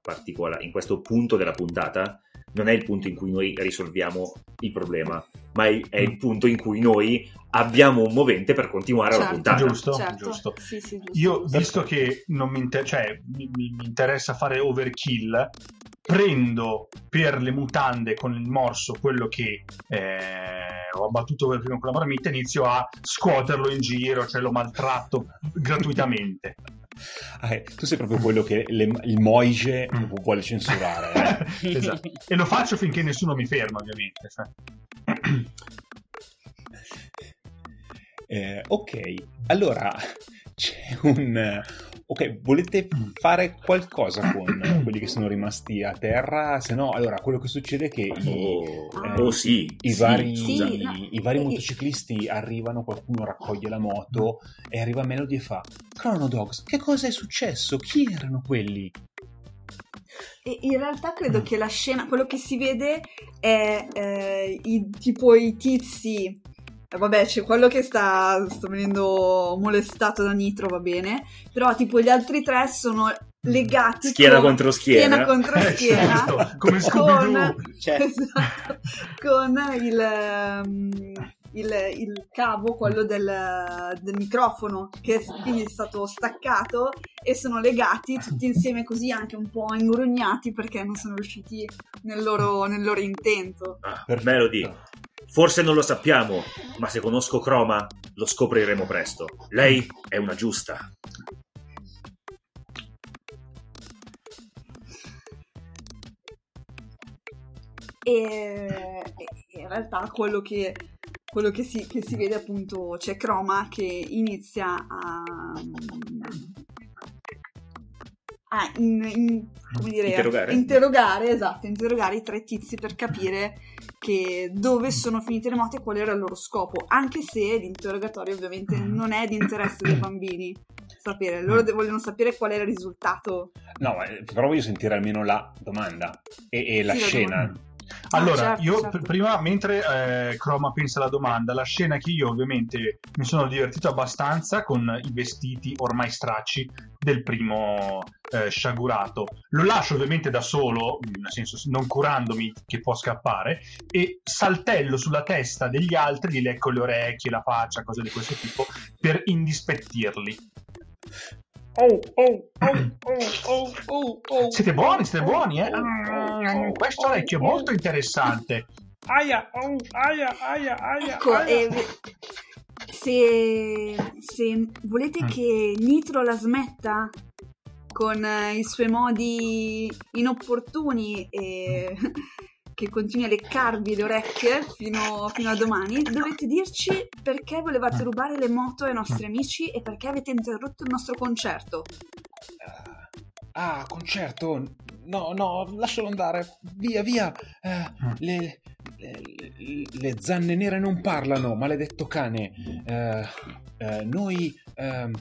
particola- in questo punto della puntata non è il punto in cui noi risolviamo il problema, ma è è il punto in cui noi abbiamo un movente per continuare la Certo. puntata. Giusto, certo. giusto. Sì, sì, giusto. Io, visto che non mi, inter- cioè, mi, mi- mi interessa fare overkill, prendo per le mutande con il morso quello che eh, ho abbattuto per prima con la marmitta e inizio a scuoterlo in giro, cioè lo maltratto gratuitamente. Ah, eh, tu sei proprio quello che le- il Moige Mm. vuole censurare. eh. Esatto. E lo faccio finché nessuno mi ferma, ovviamente. Eh, ok, allora c'è un. Ok, volete fare qualcosa con quelli che sono rimasti a terra? Se no, allora quello che succede è che i, Oh, Eh, oh, sì, i sì, vari. Sì, no. i vari motociclisti arrivano, qualcuno raccoglie la moto e arriva Melody e fa: Chrono Dogs, che cosa è successo? Chi erano quelli? E in realtà Mm. credo che la scena, quello che si vede è eh, i, tipo i tizi. eh, Vabbè, c'è quello che sta, sta venendo molestato da Nitro, va bene. Però, tipo, gli altri tre sono legati. Schiena con- contro schiena. contro Eh, schiena. certo, come con, Scooby-Doo. Cioè, esatto, con il, ehm, il, il cavo, quello del, del microfono, che quindi è stato staccato e sono legati tutti insieme così anche un po' ingrugnati perché non sono riusciti nel loro, nel loro intento. Ah, Perfetto. Melody, forse non lo sappiamo, ma se conosco Chroma lo scopriremo presto. Lei è una giusta. E in realtà quello che, quello che si, che si vede appunto c'è Chroma che inizia a, a in- in- come dire, Interrogare. interrogare, esatto, interrogare i tre tizi per capire che dove sono finite le moto e qual era il loro scopo, anche se l'interrogatorio ovviamente non è di interesse dei bambini sapere, loro de- vogliono sapere qual era il risultato. No, eh, però voglio sentire almeno la domanda e, e la Sì, la scena. domanda. Allora, Ah, certo, io certo. pr- prima, mentre eh, Chroma pensa alla domanda, la scena che io ovviamente mi sono divertito abbastanza con i vestiti ormai stracci del primo eh, sciagurato. Lo lascio ovviamente da solo, nel senso non curandomi che può scappare, e saltello sulla testa degli altri, gli lecco le orecchie, la faccia, cose di questo tipo, per indispettirli. Oh, oh, oh, oh, oh, oh, Siete buoni, siete buoni, eh? Mm, questo orecchio è molto interessante. Aia, oh, aia, aia, aia. Ecco, aia. e se, se volete Mm. che Nitro la smetta con eh, i suoi modi inopportuni e che continui a leccarvi le orecchie fino, fino a domani, dovete dirci perché volevate rubare le moto ai nostri amici e perché avete interrotto il nostro concerto. Ah, concerto. No, no, lascialo andare. Via, via. Eh, le, le- le zanne nere non parlano, maledetto cane. Eh, eh, noi... ehm,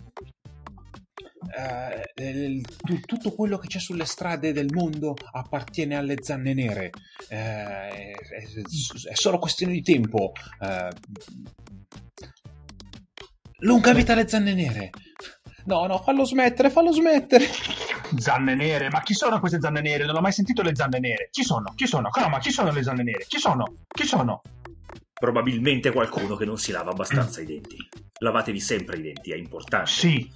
eh, tutto quello che c'è sulle strade del mondo appartiene alle zanne nere. Eh, è, è solo questione di tempo. Eh, lunga vita alle zanne nere. No, no, fallo smettere, fallo smettere. Zanne nere, ma chi sono queste zanne nere? Non ho mai sentito le zanne nere. Chi sono? Chi sono? Croma, chi sono le zanne nere? Chi sono? Chi sono? Probabilmente qualcuno che non si lava abbastanza i denti. Lavatevi sempre i denti, è importante. Sì,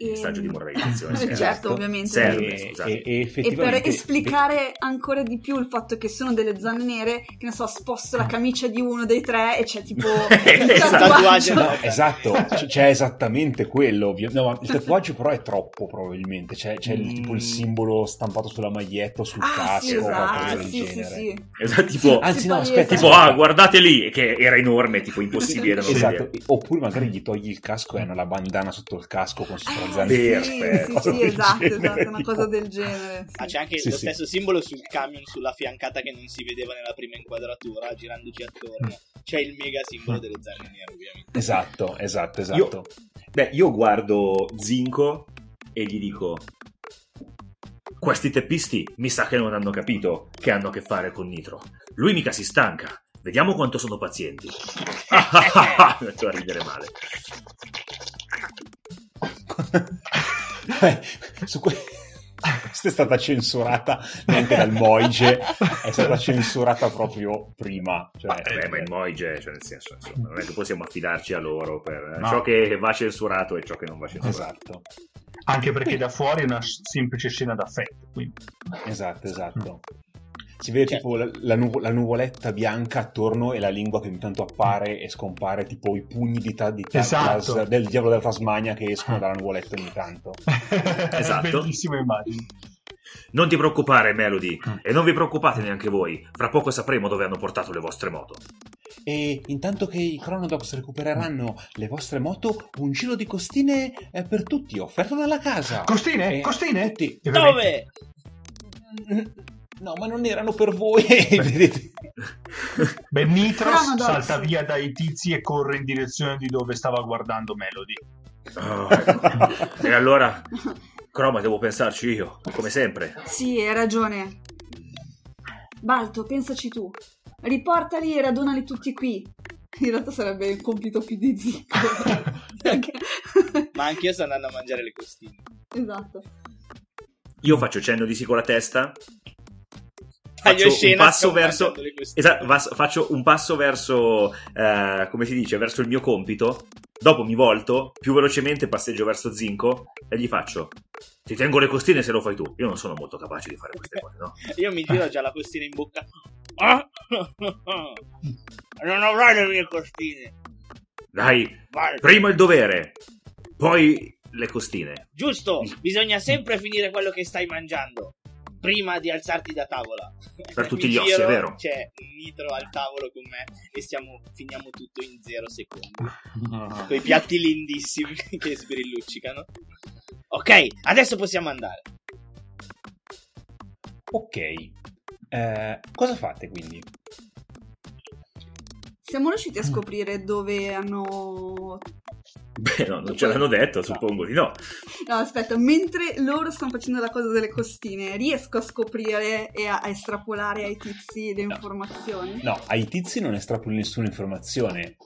E... Messaggio di moralizzazione, sì, certo, esatto. ovviamente. Serve. E, scusate. e- e E per effettivamente esplicare ancora di più il fatto che sono delle zanne nere, che ne so, sposto la camicia di uno dei tre e c'è tipo il Esatto. Tatuaggio, tatuaggio. no. Esatto, c- c'è esattamente quello. ovvio- No, ma il tatuaggio però è troppo probabilmente. C'è, c'è il, Mm. tipo il simbolo stampato sulla maglietta o sul Ah, casco sì, o qualcosa esatto, del sì, sì, genere. sì. Esatto, tipo, Anzi, no, Sì, aspetta. tipo, ah, guardate lì, che era enorme, tipo impossibile da non Esatto, vedere. oppure magari gli togli il casco e hanno la bandana sotto il casco con sopra Vero, sì, perfetto. sì, sì, esatto, esatto, una cosa del genere. sì. Ah, c'è anche Sì, lo sì. stesso simbolo sul camion sulla fiancata che non si vedeva nella prima inquadratura, girandoci attorno. C'è il mega simbolo delle zanne nere, ovviamente. Esatto, esatto, esatto. Beh, io guardo Zinco e gli dico: Questi teppisti mi sa che non hanno capito che hanno a che fare con Nitro. Lui mica si stanca. Vediamo quanto sono pazienti. Mi metto a ridere male. Eh, su que- Questa è stata censurata neanche dal Moige, è stata censurata proprio prima. Cioè, Beh, ma il Moige, cioè nel senso, insomma, non è che possiamo affidarci a loro per No. ciò che va censurato e ciò che non va censurato. Esatto, anche perché da fuori è una semplice scena d'affetto. Quindi. esatto, esatto. Si vede Certo. tipo la, la nuvo- la nuvoletta bianca attorno e la lingua che ogni tanto appare e scompare, tipo i pugni di, ta- di ta- Esatto. tas- del diavolo della Tasmania che escono dalla nuvoletta ogni tanto. Esatto. Bellissima immagine. Non ti preoccupare, Melody, Mm. e non vi preoccupate neanche voi. Fra poco sapremo dove hanno portato le vostre moto. E intanto che i Chronodox recupereranno le vostre moto, un giro di costine è per tutti, offerto dalla casa. Costine? Eh, Costine? tutti. E Dove? No, ma non erano per voi. Vedete? Beh, Nitros Chronodox. salta via dai tizi e corre in direzione di dove stava guardando Melody. Oh, ecco. e allora, Croma, devo pensarci io, come sempre. Sì, hai ragione. Balto, pensaci tu. Riportali e radunali tutti qui. In realtà sarebbe il compito più di Zico. Perché- Ma anch'io sto andando a mangiare le costine. esatto. Io faccio cenno di sì con la testa. Faccio un passo verso. Esatto, vas- faccio un passo verso. eh, come si dice? Verso il mio compito. Dopo mi volto più velocemente, passeggio verso Zinco e gli faccio. Ti tengo le costine se lo fai tu. Io non sono molto capace di fare queste cose, no? Io mi giro già la costina in bocca. Ah! Non avrai le mie costine. Dai, Vai. prima il dovere, poi le costine. Giusto, bisogna sempre finire quello che stai mangiando. Prima di alzarti da tavola. Per tutti gli ossi, giro, è vero. C'è Nitro al tavolo con me e stiamo, finiamo tutto in zero secondi. Con i piatti lindissimi che sbrilluccicano. Ok, adesso possiamo andare. ok. Eh, cosa fate quindi? Siamo riusciti a scoprire dove hanno... Beh, no, non ce l'hanno detto, suppongo di no. No, aspetta, mentre loro stanno facendo la cosa delle costine, riesco a scoprire e a, a estrapolare ai tizi le No. informazioni? No, ai tizi non estrapoli nessuna informazione.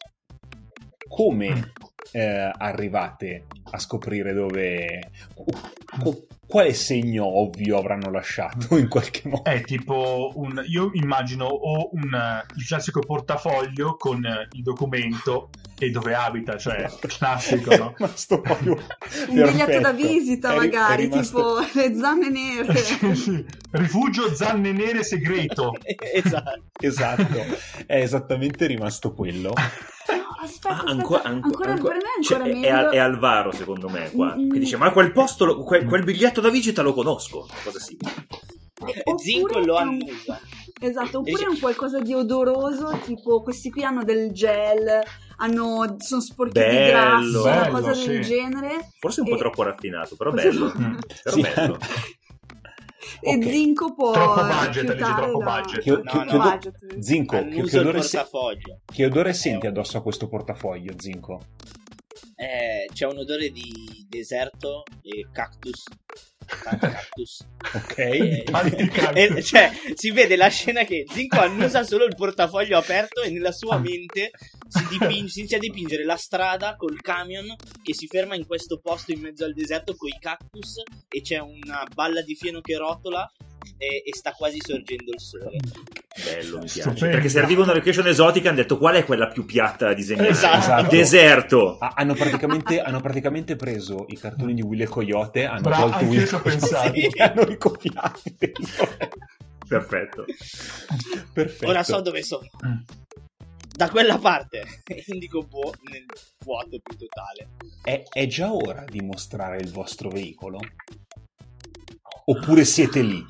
Come eh, arrivate a scoprire dove... qu- quale segno ovvio avranno lasciato in qualche modo? È tipo un. Io immagino o un, il classico portafoglio con eh, il documento e dove abita, cioè classico, no? Ma sto proprio Un biglietto da visita, È ri- è magari, rimasto- tipo le zanne nere. Sì, sì. Rifugio zanne nere segreto. esatto. Esatto, è esattamente rimasto quello. Aspetta, Ah, aspetta. ancora, anco- ancora, anco- per me è cioè, ancora è, è Alvaro, secondo me, qua. Mm. Che dice: Ma quel posto, lo- quel, quel biglietto da visita lo conosco. Cosa sì? Oppure Zinco lo annusa. Esatto, oppure Dice- è un qualcosa di odoroso, tipo questi qui hanno del gel, hanno, sono sporchi di Bello. grasso, una Bello, cosa sì. del genere. Forse un po' E- troppo raffinato, però Forse- bello. Mm. Però Sì. bello. E Ok. Zinco può Troppo budget, dice, troppo budget. Che, No, che- no. che odo- budget. Zinco, che, odore se- che odore senti addosso a questo portafoglio, Zinco? Eh, c'è un odore di deserto e cactus. Cactus. Ok? Eh, Tanti cactus. e- cioè, si vede la scena che Zinco annusa solo il portafoglio aperto e nella sua mente si, dipinge- si inizia a dipingere la strada col camion che si ferma in questo posto in mezzo al deserto con i cactus e c'è una balla di fieno che rotola e, e sta quasi sorgendo il sole. Bello, mi piace. Stupendo. Perché se arriva una location esotica hanno detto qual è quella più piatta da disegnare. Esatto. Esatto. Deserto. Ah, hanno, praticamente, hanno praticamente preso i cartoni di Will e Coyote, hanno Bravo, tolto anche Will io e ci ho Coyote e hanno ricopiati. Perfetto. Perfetto. Ora so dove sono. Mm. Da quella parte indico boh nel vuoto più totale. È, è già ora di mostrare il vostro veicolo? Oppure siete lì?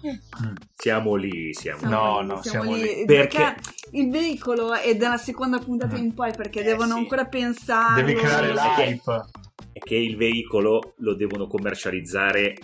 Siamo lì, siamo lì. No, no, siamo lì. Perché? Perché- il veicolo è dalla seconda puntata in poi perché Eh, devono sì. ancora pensare. Devi creare l'hype. È che il veicolo lo devono commercializzare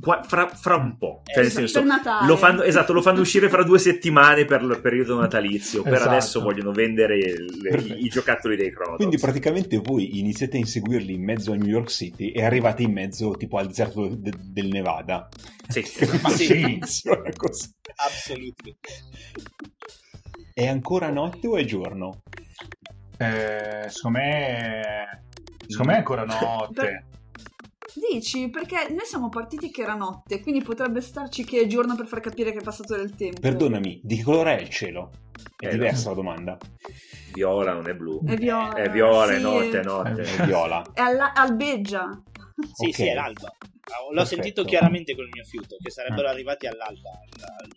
qua- fra, fra un po'. Cioè, nel Esatto. senso, Per Natale. lo fanno, esatto, lo fanno uscire fra due settimane per il periodo natalizio. Per Esatto. adesso vogliono vendere il- i, i giocattoli dei Chronodox. Quindi praticamente voi iniziate a inseguirli in mezzo a New York City e arrivate in mezzo tipo al deserto de- del Nevada. Sì. Ma Sì. Funziona così. Absolutely. È ancora notte o è giorno? Eh, secondo me... Secondo me è ancora notte. Dici, perché noi siamo partiti che era notte, quindi potrebbe starci che è giorno per far capire che è passato del tempo. Perdonami, di che colore è il cielo? È Eh, diversa la domanda. Viola, non è blu. È viola. È viola, è sì. notte, è notte. È viola. È alla- albeggia. Sì, Ok. sì, è l'alba. L'ho Perfetto. sentito chiaramente col mio fiuto, che sarebbero Ah. arrivati all'alba. al- al-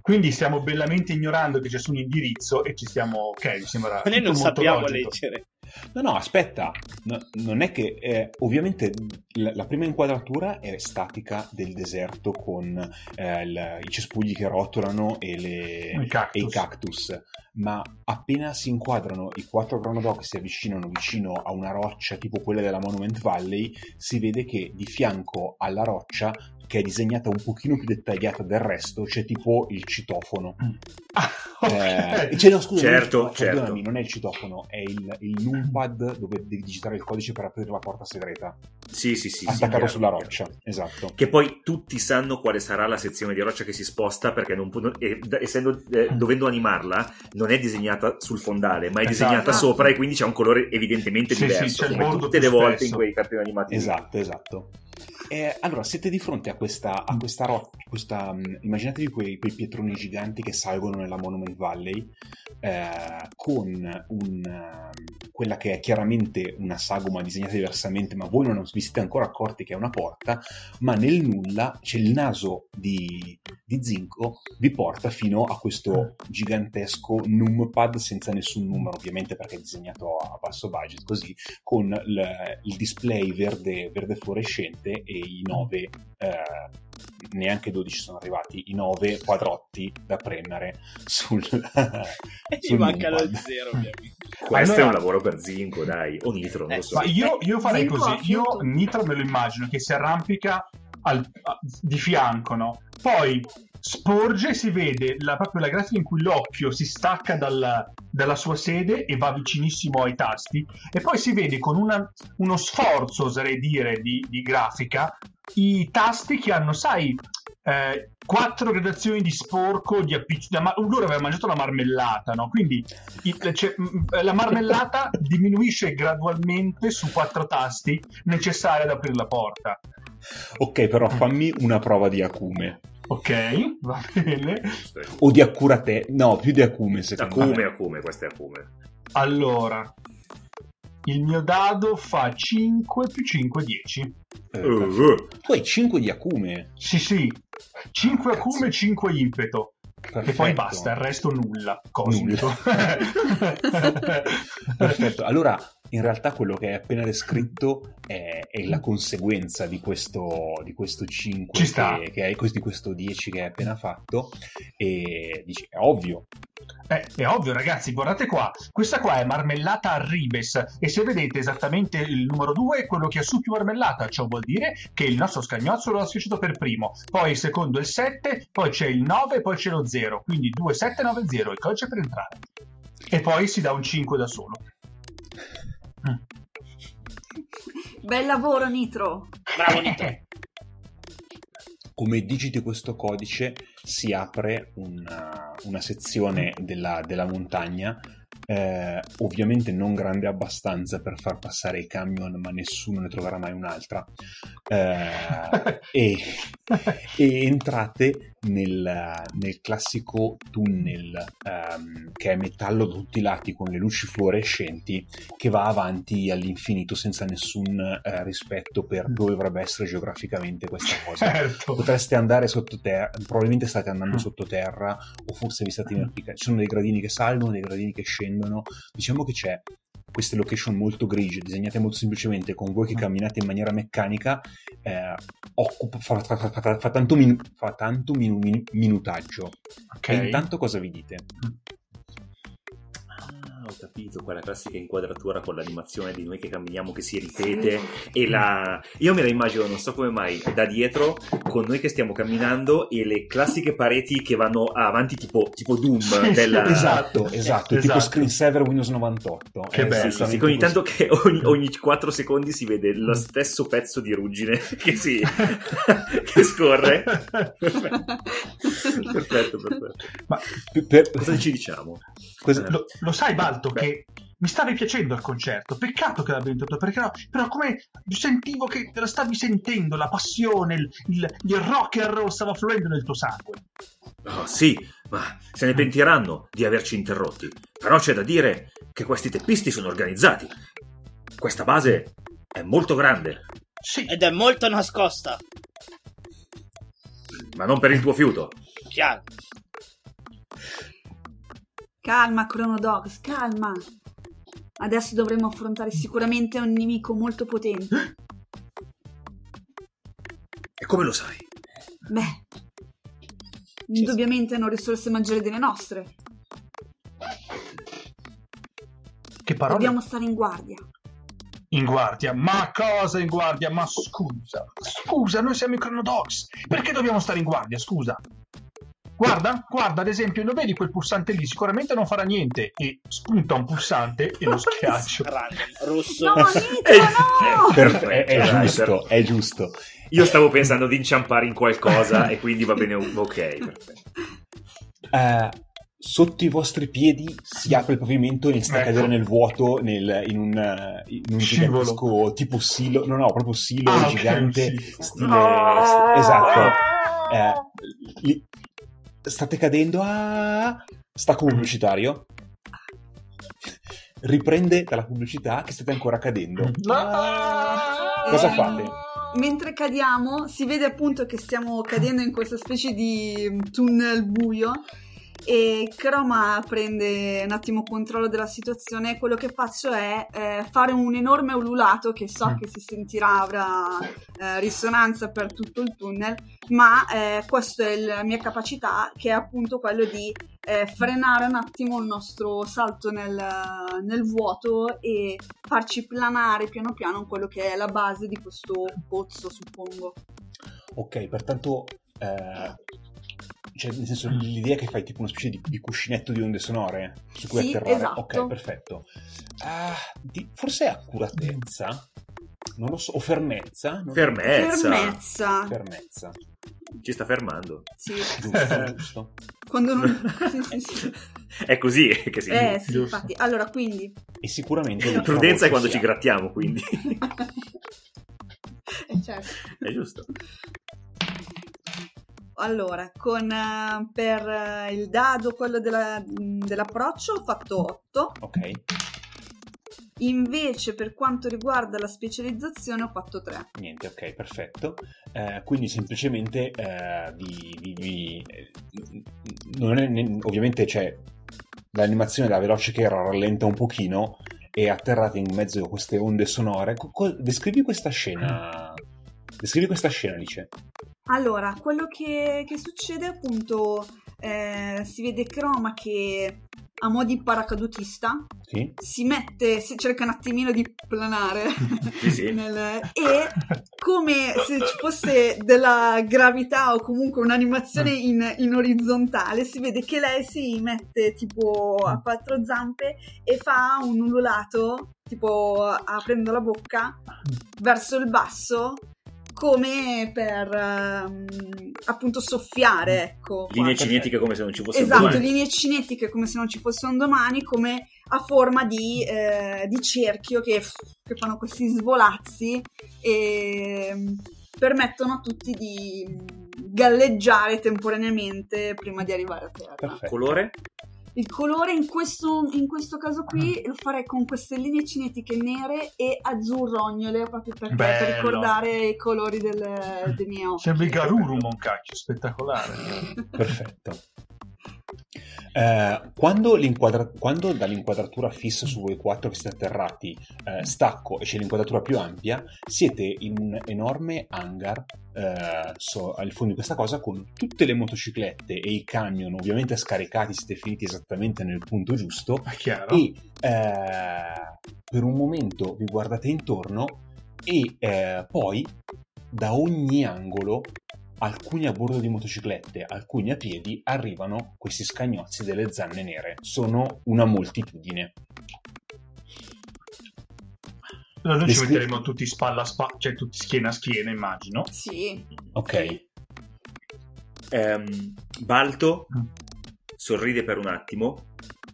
Quindi stiamo bellamente ignorando che c'è su un indirizzo e ci stiamo... Ok, mi sembra Ma noi non sappiamo logico. leggere. No, no, aspetta, No, non è che eh, ovviamente la, la prima inquadratura è statica del deserto con eh, il- i cespugli che rotolano e, le- I cactus. e i cactus, ma appena si inquadrano i quattro Chronodoc si avvicinano vicino a una roccia tipo quella della Monument Valley, si vede che di fianco alla roccia che è disegnata un pochino più dettagliata del resto c'è tipo il citofono Ah, ok. eh, cioè, no, scusa, Certo, non, è il- certo. non è il citofono, è il, il numpad dove devi digitare il codice per aprire la porta segreta. Sì, sì, sì. sì, attaccato chiaro, sulla chiaro. roccia, esatto. Che poi tutti sanno quale sarà la sezione di roccia che si sposta perché non non- e- d- essendo, eh, dovendo animarla non è disegnata sul fondale ma è Esatto. disegnata sopra e quindi c'è un colore evidentemente Sì, sì, diverso il come tutte le più volte spesso. in quei cartoni animati Esatto, esatto. Eh, allora, siete di fronte a questa, a questa roccia, questa, mh, immaginatevi quei, quei pietroni giganti che salgono nella Monument Valley eh, con un, ehm, quella che è chiaramente una sagoma disegnata diversamente, ma voi non vi siete ancora accorti che è una porta, ma nel nulla c'è il naso di, di Zinco vi porta fino a questo gigantesco numpad senza nessun numero, ovviamente perché è disegnato a basso budget, così con il, il display verde, verde fluorescente e i 9 neanche 12 sono arrivati i 9 quadrotti da premere sul, E ci sul manca lo zero, ovviamente. questo Allora- è un lavoro per Zinco dai o Nitro non Eh, lo so Ma io, io farei Zinco così, io. Nitro me lo immagino che si arrampica al- a- di fianco, no? Poi sporge e si vede la, proprio la grafica in cui l'occhio si stacca dalla, dalla sua sede e va vicinissimo ai tasti e poi si vede con una- uno sforzo, oserei dire, di, di grafica i tasti che hanno, sai, eh, quattro gradazioni di sporco, di appiccio. la ma- Loro aveva mangiato la marmellata, no? Quindi il- cioè, la marmellata diminuisce gradualmente su quattro tasti necessari ad aprire la porta. Ok, però fammi una prova di acume. Ok, va bene. O di accurate, no, più di acume secondo Acume, me. Acume, questo è Acume Allora, il mio dado fa 5 più 5, 10. Eh, Uh, perfetto. uh. Tu hai 5 di acume. Sì, sì. 5 Cazzo. acume, 5 impeto. Perfetto. E poi basta, il resto nulla. Cosmico. Perfetto, allora in realtà quello che hai appena descritto è, è la conseguenza di questo, di questo 5 Ci sta. che, che hai, di questo 10 che hai appena fatto e dici è ovvio, Eh, è ovvio, ragazzi, guardate qua. Questa qua è marmellata a ribes. E se vedete esattamente il numero 2 è quello che ha su più marmellata. Ciò vuol dire che il nostro scagnozzolo l'ha schiacciato per primo. Poi il secondo è il 7, poi c'è il 9, poi c'è lo 0. Quindi 2, 7, 9, 0. Il codice per entrare. E poi si dà un 5 da solo. Mm. Bel lavoro, Nitro. Bravo, Nitro. come digiti questo codice si apre una, una sezione della, della montagna eh, ovviamente non grande abbastanza per far passare i camion, ma nessuno ne troverà mai un'altra. Eh, e, e entrate nel, nel classico tunnel ehm, che è metallo da tutti i lati con le luci fluorescenti che va avanti all'infinito senza nessun eh, rispetto per dove dovrebbe essere geograficamente questa cosa. Certo. Potreste andare sottoterra, probabilmente state andando Mm. sottoterra o forse vi state in arpica- Ci sono dei gradini che salgono, dei gradini che scendono. Diciamo che c'è queste location molto grigie, disegnate molto semplicemente con voi che camminate in maniera meccanica, eh, occupa- fa, fa- fa- fa- tanto, min- fa tanto minu- min- minutaggio. Ok. E intanto cosa vi dite? Ah, ho capito, quella classica inquadratura con l'animazione di noi che camminiamo che si ripete e la... Io me la immagino, non so come mai, da dietro con noi che stiamo camminando e le classiche pareti che vanno avanti tipo, tipo Doom della... sì, Esatto, esatto, tipo Esatto. screensaver Windows 98. Che È bello. Sì, sì, ogni tanto che ogni, ogni 4 secondi si vede lo stesso pezzo di ruggine che, si, che scorre. Perfetto, perfetto. perfetto. Ma Per- Cosa ci diciamo? Cosa- lo, lo sai, Balto, Beh. che mi stavi piacendo al concerto. Peccato che l'abbia interrotto, perché no, però come sentivo che te la stavi sentendo, la passione, il, il, il rock and roll stava fluendo nel tuo sangue. Oh, sì, ma se ne pentiranno di averci interrotti. Però c'è da dire che questi teppisti sono organizzati. Questa base è molto grande, Sì, Ed è molto nascosta. ma non per il tuo fiuto. Chiaro. Calma, Chronodogs, calma. Adesso dovremo affrontare sicuramente un nemico molto potente. E come lo sai? Beh, indubbiamente hanno risorse maggiori delle nostre. che parole Dobbiamo stare in guardia. in guardia. Ma cosa in guardia? Ma scusa, scusa, noi siamo i Chronodogs. Perché dobbiamo stare in guardia? Scusa. Guarda, guarda, ad esempio, lo vedi quel pulsante lì? Sicuramente non farà niente. E spunta un pulsante e lo schiaccio. Rosso. No, Nitro, no! Perfetto, è, è Dai, giusto, è giusto. Io stavo pensando di inciampare in qualcosa e quindi va bene. Ok, perfetto. Eh, sotto i vostri piedi si apre il pavimento e inizia a Ecco. cadere nel vuoto nel- in un, eh, in un Scivolo. gigantesco tipo silo, no no, proprio silo Ah, gigante, sì. stile, Ah. esatto. Eh, li- state cadendo a stacco pubblicitario. Riprende dalla pubblicità che state ancora cadendo. Ah! Cosa fate? Mentre cadiamo, si vede appunto che stiamo cadendo in questa specie di tunnel buio e Chroma prende un attimo controllo della situazione quello che faccio è eh, fare un enorme ululato che so Mm. che si sentirà, avrà eh, risonanza per tutto il tunnel, ma eh, questa è la mia capacità che è appunto quello di eh, frenare un attimo il nostro salto nel, nel vuoto e farci planare piano piano quello che è la base di questo pozzo, suppongo. Ok, pertanto, eh, cioè, nel senso, l'idea è che fai tipo una specie di, di cuscinetto di onde sonore su cui Sì, atterrare. esatto. Ok, perfetto. Ah, di- forse è accuratezza? Non lo so, o fermezza? Non- Fermezza. Fermezza. Fermezza, Ci sta fermando. Sì. giusto, giusto. Quando non... sì, sì, sì. È così che si Eh sì, giusto. infatti. Allora, quindi... E sicuramente... l'ultima Prudenza è quando ci grattiamo, quindi Eh, certo. è giusto. Allora, con, eh, per eh, il dado, quello della- dell'approccio, ho fatto 8. Ok, Invece, per quanto riguarda la specializzazione, ho fatto 3. niente, ok, perfetto. Eh, quindi semplicemente eh, vi... vi- vi- eh, non è, ne- ovviamente c'è l'animazione da veloce che era rallenta un pochino e atterrate in mezzo a queste onde sonore. Co- co- descrivi questa scena... Descrivi questa scena, Alice. Allora, quello che, che succede appunto, eh, si vede Chroma che a mo' di paracadutista Sì? si mette, si cerca un attimino di planare Sì, sì. nel- e come se ci fosse della gravità o comunque un'animazione in, in orizzontale, si vede che lei si mette tipo a quattro zampe e fa un ululato, tipo aprendo la bocca verso il basso come per ehm, appunto soffiare, ecco. Linee qua. cinetiche come se non ci fosse un Esatto, domani. linee cinetiche come se non ci fosse un domani, come a forma di, eh, di cerchio che, che fanno questi svolazzi e mm, permettono a tutti di galleggiare temporaneamente prima di arrivare a terra. Perfetto. Colore? Il colore in questo, in questo caso qui lo farei con queste linee cinetiche nere e azzurrognole proprio perché, per Bello. ricordare i colori del, dei miei occhi. Sembri Garuru, un cacchio, spettacolare. Perfetto. Eh, quando, quando dall'inquadratura fissa su voi quattro che siete atterrati eh, stacco e c'è l'inquadratura più ampia, siete in un enorme hangar eh, so- al fondo di questa cosa con tutte le motociclette e i camion ovviamente scaricati, siete finiti esattamente nel punto giusto e eh, per un momento vi guardate intorno e eh, poi da ogni angolo alcuni a bordo di motociclette, alcuni a piedi, arrivano questi scagnozzi delle zanne nere. Sono una moltitudine. Allora noi Le ci metteremo tutti spalla a spalla, cioè tutti schiena a schiena, immagino. Sì, Ok, Ehm, Balto Mm. sorride per un attimo,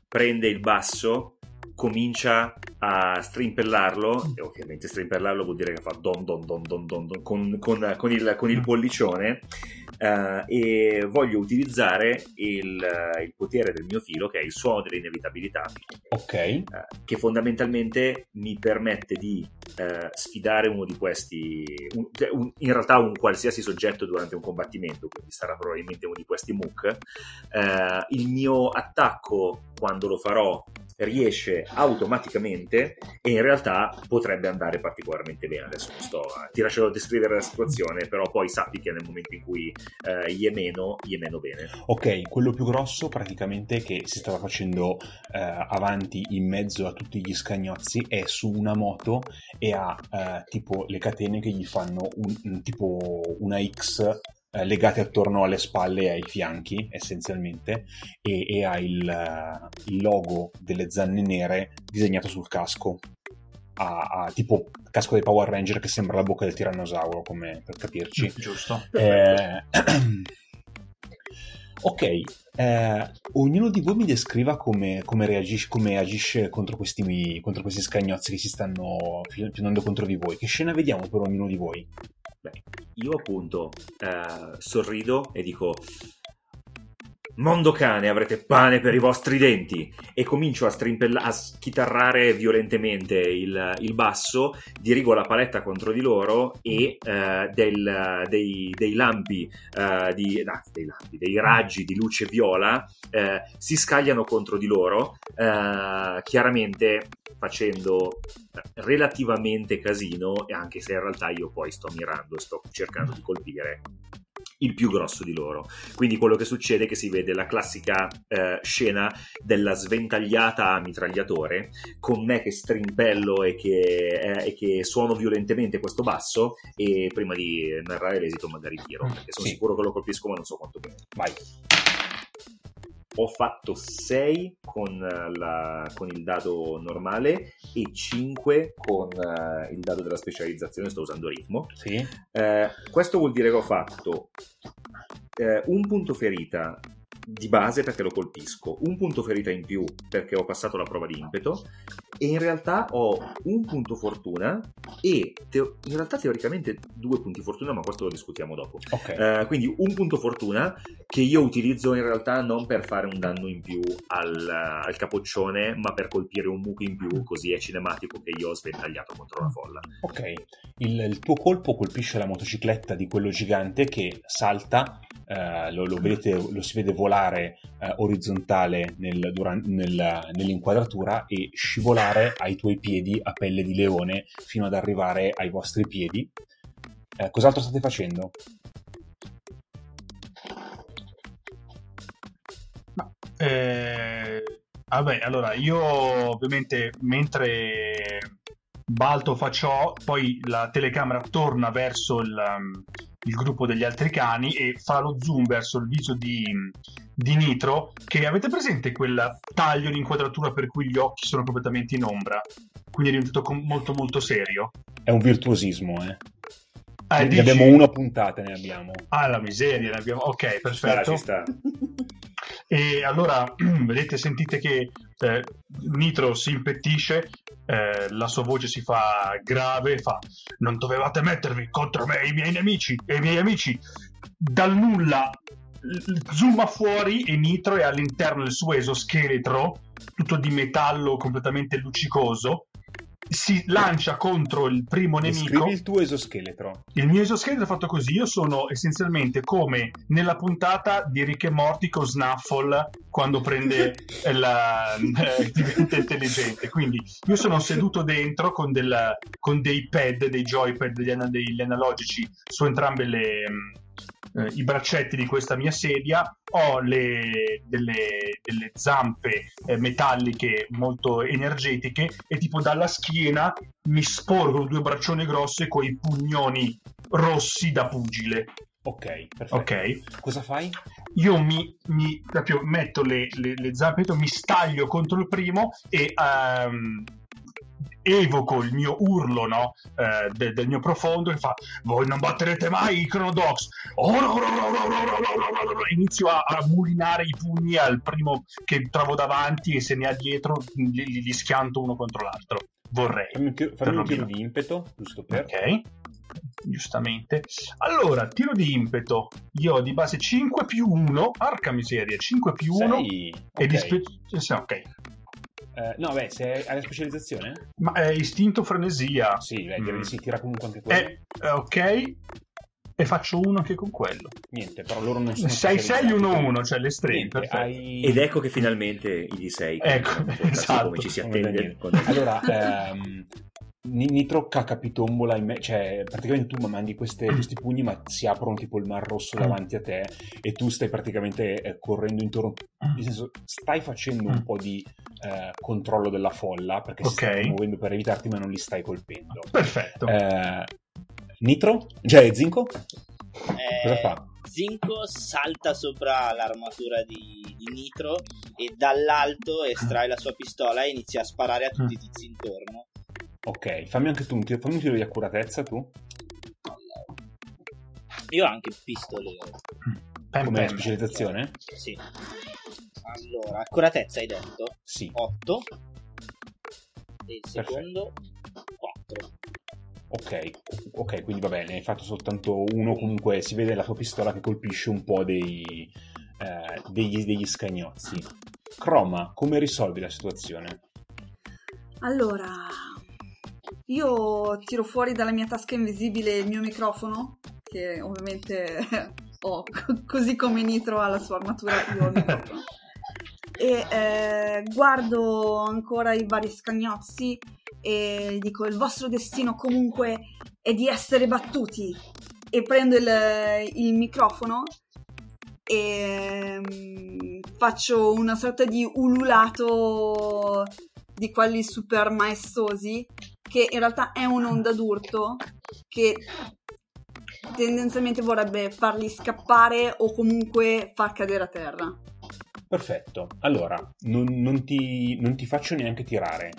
prende il basso, comincia a strimpellarlo, e ovviamente strimpellarlo vuol dire che fa don don don don don, don con, con- con il, con il pollicione, eh, e voglio utilizzare il, il potere del mio filo, che è il suono dell'inevitabilità, ok, eh, che fondamentalmente mi permette di eh, sfidare uno di questi, un- cioè un- in realtà un qualsiasi soggetto durante un combattimento, quindi sarà probabilmente uno di questi MOOC. Eh, il mio attacco, quando lo farò, riesce automaticamente e in realtà potrebbe andare particolarmente bene. Adesso sto, ti lascerò descrivere la situazione, però poi sappi che nel momento in cui eh, gli è meno, gli è meno bene. ok. Quello più grosso praticamente che si stava facendo eh, avanti in mezzo a tutti gli scagnozzi è su una moto e ha eh, tipo le catene che gli fanno un, un- tipo una X eh, legate attorno alle spalle e ai fianchi essenzialmente e, e ha il, eh, il logo delle zanne nere disegnato sul casco ha, ha tipo casco dei Power Ranger che sembra la bocca del tirannosauro come per capirci Giusto. eh, ok, eh, ognuno di voi mi descriva come, come reagisce, come agisce contro questi, contro questi scagnozzi che si stanno finendo contro di voi. Che scena vediamo per ognuno di voi? Beh, io appunto eh, sorrido e dico Mondo cane, avrete pane per i vostri denti. E comincio a, strimpella- a schitarrare violentemente il, il basso, dirigo la paletta contro di loro e eh, del- dei, dei lampi, eh, di, no, dei lampi, dei raggi di luce viola eh, si scagliano contro di loro, eh, chiaramente facendo relativamente casino, e anche se in realtà io poi sto mirando e sto cercando di colpire il più grosso di loro. Quindi quello che succede è che si vede la classica eh, scena della sventagliata a mitragliatore, con me che strimpello e che, eh, e che suono violentemente questo basso, e prima di narrare l'esito magari tiro, perché sono Sì. sicuro che lo colpisco ma non so quanto bene. Vai. Ho fatto 6 con, eh, la- con il dado normale e 5 con eh, il dado della specializzazione, sto usando ritmo. Sì. Eh, questo vuol dire che ho fatto eh, un punto ferita di base perché lo colpisco, un punto ferita in più perché ho passato la prova di impeto e in realtà ho un punto fortuna e teo- in realtà teoricamente due punti fortuna, ma questo lo discutiamo dopo. Ok. Eh, quindi un punto fortuna che io utilizzo in realtà non per fare un danno in più al, al capoccione, ma per colpire un muco in più, così è cinematico che io ho sventagliato contro la folla. Ok, il, il tuo colpo colpisce la motocicletta di quello gigante che salta, eh, lo, lo vedete, lo si vede volare eh, orizzontale nel- duran- nel- nell'inquadratura e scivolare ai tuoi piedi a pelle di leone fino ad arrivare ai vostri piedi. Eh, cos'altro state facendo? Eh, vabbè, allora io ovviamente mentre Balto fa ciò, poi la telecamera torna verso il, il gruppo degli altri cani e fa lo zoom verso il viso di, di Nitro. Che avete presente quel taglio di inquadratura per cui gli occhi sono completamente in ombra? Quindi è diventato molto molto serio. È un virtuosismo, eh? Eh, ne dici- abbiamo una puntata, ne abbiamo. Ah, la miseria, ne abbiamo... Ok, Ci sta, perfetto. ci sta. E allora, vedete, sentite che eh, Nitro si impettisce, eh, la sua voce si fa grave, fa non dovevate mettervi contro me e i miei nemici e i miei amici. Dal nulla zooma fuori e Nitro è all'interno del suo esoscheletro, tutto di metallo completamente luccicoso, si lancia contro il primo nemico. Descrivi il tuo esoscheletro. Il mio esoscheletro è fatto così, io sono essenzialmente come nella puntata di Rick e Morty con Snuffle quando prende la, eh, diventa intelligente. Quindi io sono seduto dentro con, del- con dei pad, dei joypad, degli, degli analogici su entrambe le, mm, eh, i braccetti di questa mia sedia, ho le- delle, delle zampe eh, metalliche molto energetiche e tipo dalla schiena mi sporgo due braccione grosse con i pugnoni rossi da pugile. Ok, perfetto. Ok, Cosa fai? io mi, mi- proprio metto le, le, le zampe, mi staglio contro il primo e ehm, evoco il mio urlo no? eh, de- del mio profondo che fa voi non batterete mai i Chronodox inizio a, a mulinare i pugni al primo che trovo davanti e se ne ha dietro li, li schianto uno contro l'altro vorrei fammi un tiro, di impeto giusto per ok giustamente. Allora, tiro di impeto. Io ho di base 5 più 1. Arca miseria, 5 più 1. Sei. E di spe... sì, ok. Eh, no, beh, se hai la specializzazione? Ma è istinto frenesia. Sì, beh, direi Mm. sì, tira comunque anche quello. Eh, eh, ok. E faccio uno anche con quello. Niente, però loro non sono 6 6 specializzati, 1 1, quindi- cioè l'estremo. Niente, perfetto. hai... Ed ecco che finalmente i D6 Ecco, esatto. come ci si vedo attende. Allora, ehm, Nitro cacapitombola in me, cioè praticamente tu mandi queste- questi pugni ma si aprono tipo il mar rosso davanti a te e tu stai praticamente eh, correndo intorno, nel senso stai facendo un po' di eh, controllo della folla perché si Ok. stanno muovendo per evitarti ma non li stai colpendo. Perfetto. Eh, Nitro? Cioè Zinco? Eh, Cosa fa? Zinco salta sopra l'armatura di, di Nitro e dall'alto estrae la sua pistola e inizia a sparare a tutti i tizi intorno. Ok, fammi anche tu un tiro, fammi un tiro di accuratezza tu, Io ho anche pistolero. Pem, come pem. specializzazione? Sì. Allora, accuratezza hai detto? Sì. 8. E il secondo 4. Ok, ok, quindi va bene, hai fatto soltanto uno, comunque si vede la tua pistola che colpisce un po' dei, eh, degli, degli scagnozzi. Croma, come risolvi la situazione? Allora, io tiro fuori dalla mia tasca invisibile il mio microfono, che ovviamente ho, co- così come Nitro ha la sua armatura, io ho. E eh, guardo ancora i vari scagnozzi e dico il vostro destino comunque è di essere battuti. E prendo il, il microfono e mm, faccio una sorta di ululato di quelli super maestosi che in realtà è un'onda d'urto che tendenzialmente vorrebbe farli scappare o comunque far cadere a terra. Perfetto, allora non, non ti, non ti faccio neanche tirare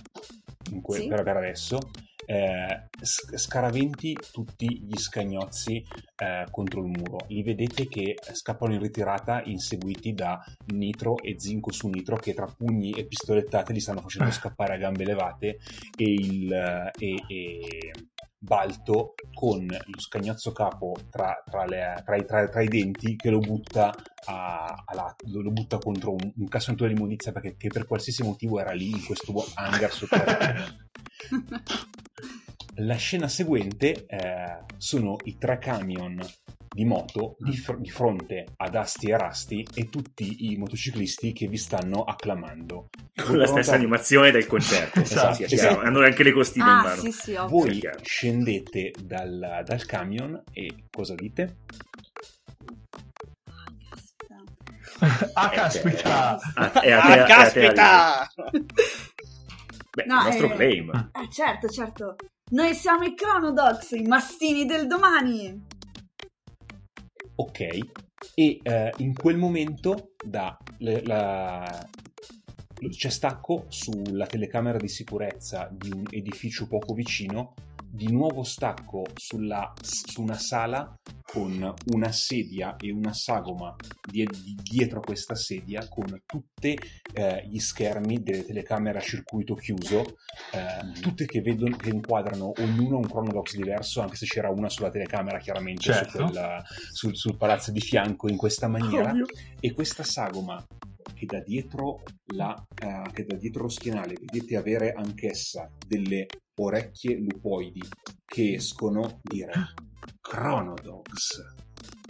que- Sì. per, per adesso. Eh, scaraventi tutti gli scagnozzi eh, contro il muro. Li vedete che scappano in ritirata inseguiti da Nitro e Zinco su Nitro che tra pugni e pistolettate li stanno facendo scappare a gambe levate e, il, eh, e- e Balto con lo scagnozzo capo tra, tra le- tra i, tra- i denti che lo butta, a, a lato, lo, butta contro un, un cassonetto di immondizia perché per qualsiasi motivo era lì in questo hangar sotterraneo. La scena seguente eh, sono i tre camion di moto di, fr- di fronte ad Asti e Rasti e tutti i motociclisti che vi stanno acclamando. Con la stessa animazione del concerto. Esatto. Sì, è chiaro. Hanno anche le costine in ah, mano. sì, sì. Voi scendete dal, dal camion e cosa dite? ah, caspita. Ah, Ah, caspita! Beh, No, il nostro eh, claim. Eh, certo, certo. Noi siamo i Chronodox, i mastini del domani. Ok, e eh, in quel momento da le- la- c'è stacco sulla telecamera di sicurezza di un edificio poco vicino di nuovo stacco sulla, su una sala con una sedia e una sagoma di- di- dietro a questa sedia con tutti gli schermi delle telecamere a circuito chiuso, eh, tutte che, vedono, che inquadrano ognuno un chronodox diverso, anche se c'era una sulla telecamera chiaramente su Certo. quella- sul, sul palazzo di fianco in questa maniera Ovvio. e questa sagoma che da dietro, la, eh, che da dietro lo schienale vedete avere anch'essa delle orecchie lupoidi che escono dire Chronodogs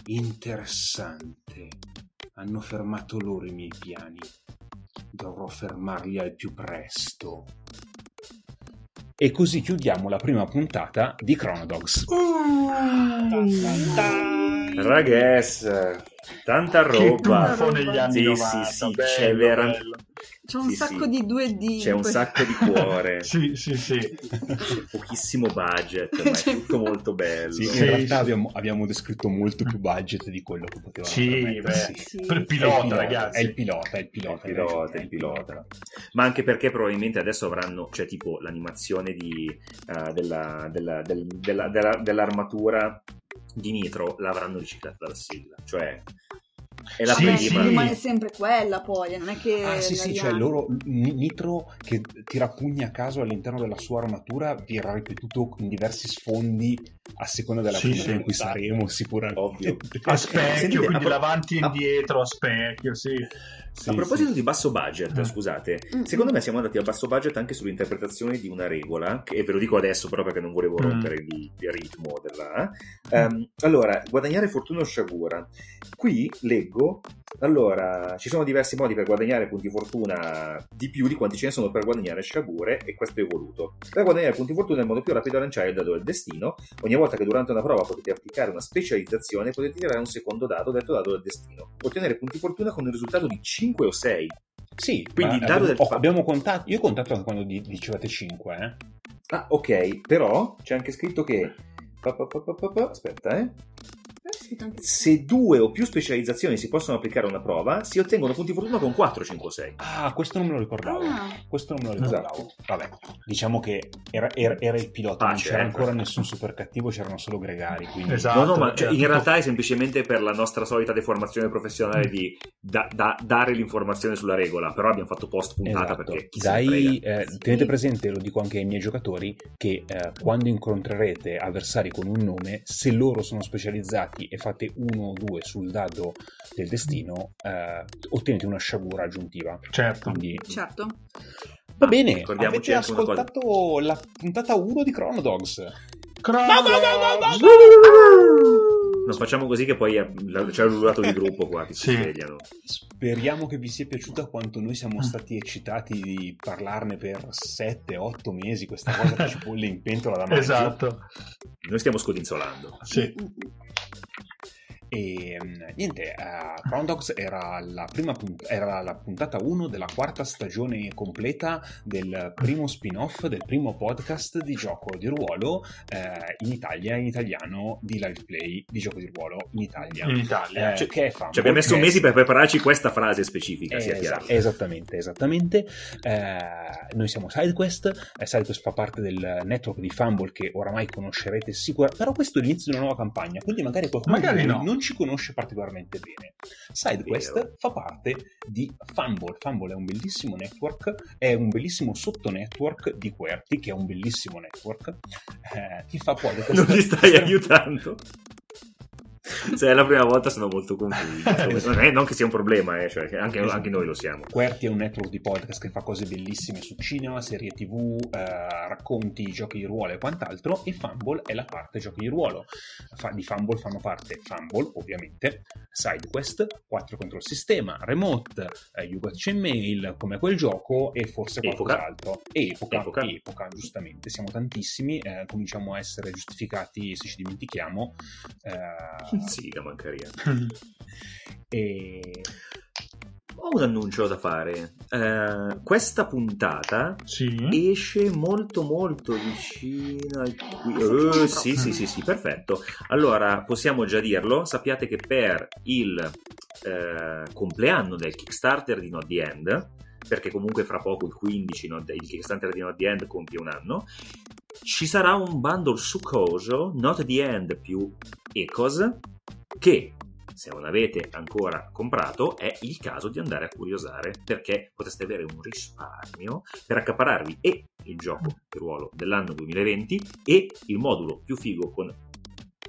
interessante. Hanno fermato loro i miei piani. Dovrò fermarli al più presto e così chiudiamo la prima puntata di Chronodogs Ragazzi, tanta Che roba. tuffo negli anni Sì, 90, sì, sì, bello, c'è vera- bello. C'è un Sì, sacco sì. di 2D. C'è un sacco di cuore, Sì, sì, sì. c'è pochissimo budget, ma è tutto molto bello. Sì, in realtà abbiamo, abbiamo descritto molto più budget di quello che potevamo Sì, beh. Sì. Per È il pilota, ragazzi. È il pilota, è il pilota. Il pilota, il pilota. Ma anche perché probabilmente adesso avranno, cioè tipo l'animazione di, eh, della- della- del- della- della- dell'armatura di Nitro l'avranno riciclata dalla sigla. Cioè, è la Sì, Vabbè, prima. sì. rimane sempre quella poi, non è che... Ah sì sì, cioè loro, Nitro che tira pugni a caso all'interno della sua armatura verrà ripetuto in diversi sfondi a seconda della Sì, sì, in cui esatto. saremo sicuramente. Ovvio. A specchio, Sentite, quindi a pro- davanti e a- indietro, a specchio, sì. Sì, a proposito sì. di basso budget, Mm. scusate, Mm. secondo me siamo andati a basso budget anche sull'interpretazione di una regola, che, e ve lo dico adesso però perché non volevo Mm. rompere il, il ritmo della... Ehm, allora, guadagnare fortuna o sciagura. Qui leggo, allora, ci sono diversi modi per guadagnare punti fortuna di più di quanti ce ne sono per guadagnare sciagure e questo è voluto. Per guadagnare punti fortuna è il modo più rapido a lanciare il dado del destino. Ogni volta che durante una prova potete applicare una specializzazione potete tirare un secondo dado, detto dado del destino. Ottenere punti fortuna con il risultato di 5 o 6. Sì, Quindi ma il dado abbiamo, del oh, fa- abbiamo contato, io ho contato anche quando di- dicevate 5, eh. Ah, ok, però c'è anche scritto che. Aspetta, eh. Se due o più specializzazioni si possono applicare a una prova, si ottengono punti fortuna con 4, 5 o 6. Ah, questo non me lo ricordavo. Ah. Questo non me lo ricordavo. Esatto. Vabbè, diciamo che era, era- era il pilota, Ah, non c'era certo. ancora nessun super cattivo, c'erano solo gregari. Quindi... Esatto. no, no, ma cioè, in realtà è semplicemente per la nostra solita deformazione professionale di da- da- dare l'informazione sulla regola. Però abbiamo fatto post puntata Esatto. perché chi se ne Dai, frega. eh, tenete presente, lo dico anche ai miei giocatori, che eh, quando incontrerete avversari con un nome, se loro sono specializzati e fate uno o due sul dado del destino, eh, ottenete una sciagura aggiuntiva. Certo. Quindi Certo. va bene, avete ascoltato la puntata 1 di Chronodogs. Non facciamo così che poi c'è l'urlato di gruppo qua che si Sì. svegliano. Speriamo che vi sia piaciuta quanto noi siamo stati eccitati di parlarne per 7-8 mesi, questa cosa che ci bolle in pentola da maggio. Esatto. Noi stiamo scodinzolando. Sì. E mh, niente, uh, Crown Dogs era la, prima punt- era la puntata 1 della quarta stagione completa del primo spin-off, del primo podcast di gioco di ruolo eh, in Italia, in italiano, di live play di gioco di ruolo in Italia. In Italia. Eh, Cioè, che è Fumble, Ci abbiamo messo mesi per prepararci questa frase specifica, sia Eh, chiaro. esa- esattamente, esattamente. Eh, noi siamo SideQuest, eh, SideQuest fa parte del network di Fumble che oramai conoscerete sicuramente, però questo è l'inizio di una nuova campagna, quindi magari qualcuno Magari voi no. non ci conosce particolarmente bene. SideQuest fa parte di Fumble, Fumble è un bellissimo network, è un bellissimo sottonetwork di QWERTY, che è un bellissimo network, eh, che fa podcast... Non ti stai aiutando. Se è la prima volta sono molto confuso. Non, che sia un problema, eh, cioè, che anche, Esatto. anche noi lo siamo. QWERTY è un network di podcast che fa cose bellissime su cinema, serie tv, eh, racconti, giochi di ruolo e quant'altro e Fumble è la parte giochi di ruolo. Fa- di Fumble fanno parte Fumble ovviamente, SideQuest, 4 contro il sistema, Remote, eh, You Got Mail, come quel gioco e forse Epoca. qualcos'altro. E Epoca, Epoca. Epoca, giustamente, siamo tantissimi, eh, cominciamo a essere giustificati se ci dimentichiamo. eh, Sì, da mancaria. e Ho un annuncio da fare. Eh, questa puntata Sì. esce molto molto vicino al qui- Eh, sì, sì, sì, sì, perfetto. Allora, possiamo già dirlo, sappiate che per il eh, compleanno del Kickstarter di Not The End, perché comunque fra poco il 15 Not The- il Kickstarter di Not The End compie un anno, ci sarà un bundle succoso, Not the End più Ecos, che se non l'avete ancora comprato è il caso di andare a curiosare perché potreste avere un risparmio per accapararvi e il gioco di ruolo dell'anno 2020 e il modulo più figo con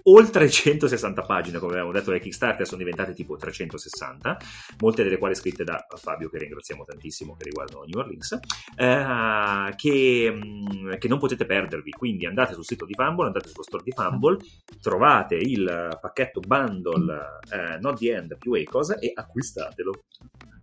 oltre 160 pagine, come avevamo detto dai Kickstarter, sono diventate tipo 360, molte delle quali scritte da Fabio, che ringraziamo tantissimo, che riguardano New Orleans, eh, che, mm, che, non potete perdervi. Quindi andate sul sito di Fumble, andate sullo store di Fumble, trovate il pacchetto bundle eh, Not the End più Ecos e acquistatelo.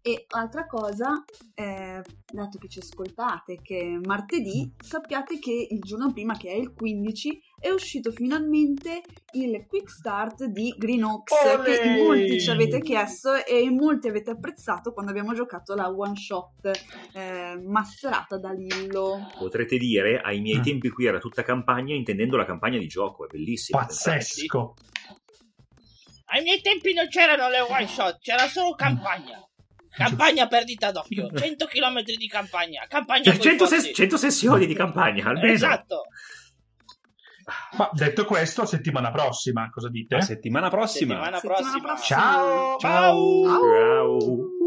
E altra cosa, eh, dato che ci ascoltate che martedì, sappiate che il giorno prima, che è il 15, è uscito finalmente il Quick Start di Green Oaks, Olè! che in molti ci avete chiesto e in molti avete apprezzato quando abbiamo giocato la one shot eh, masterata da Lillo. Potrete dire, ai miei Mm. tempi qui era tutta campagna, intendendo la campagna di gioco, è bellissimo. Pazzesco. Ai miei tempi non c'erano le one shot, c'era solo campagna. Campagna perdita d'occhio, 100 km di campagna. Campagna Cioè, coi 100, pozzi. ses- 100 sessioni di campagna, almeno. Esatto. Ma detto questo, settimana prossima, cosa dite? La settimana prossima. Settimana Settimana prossima. prossima. Ciao! Ciao. Ciao! Ciao.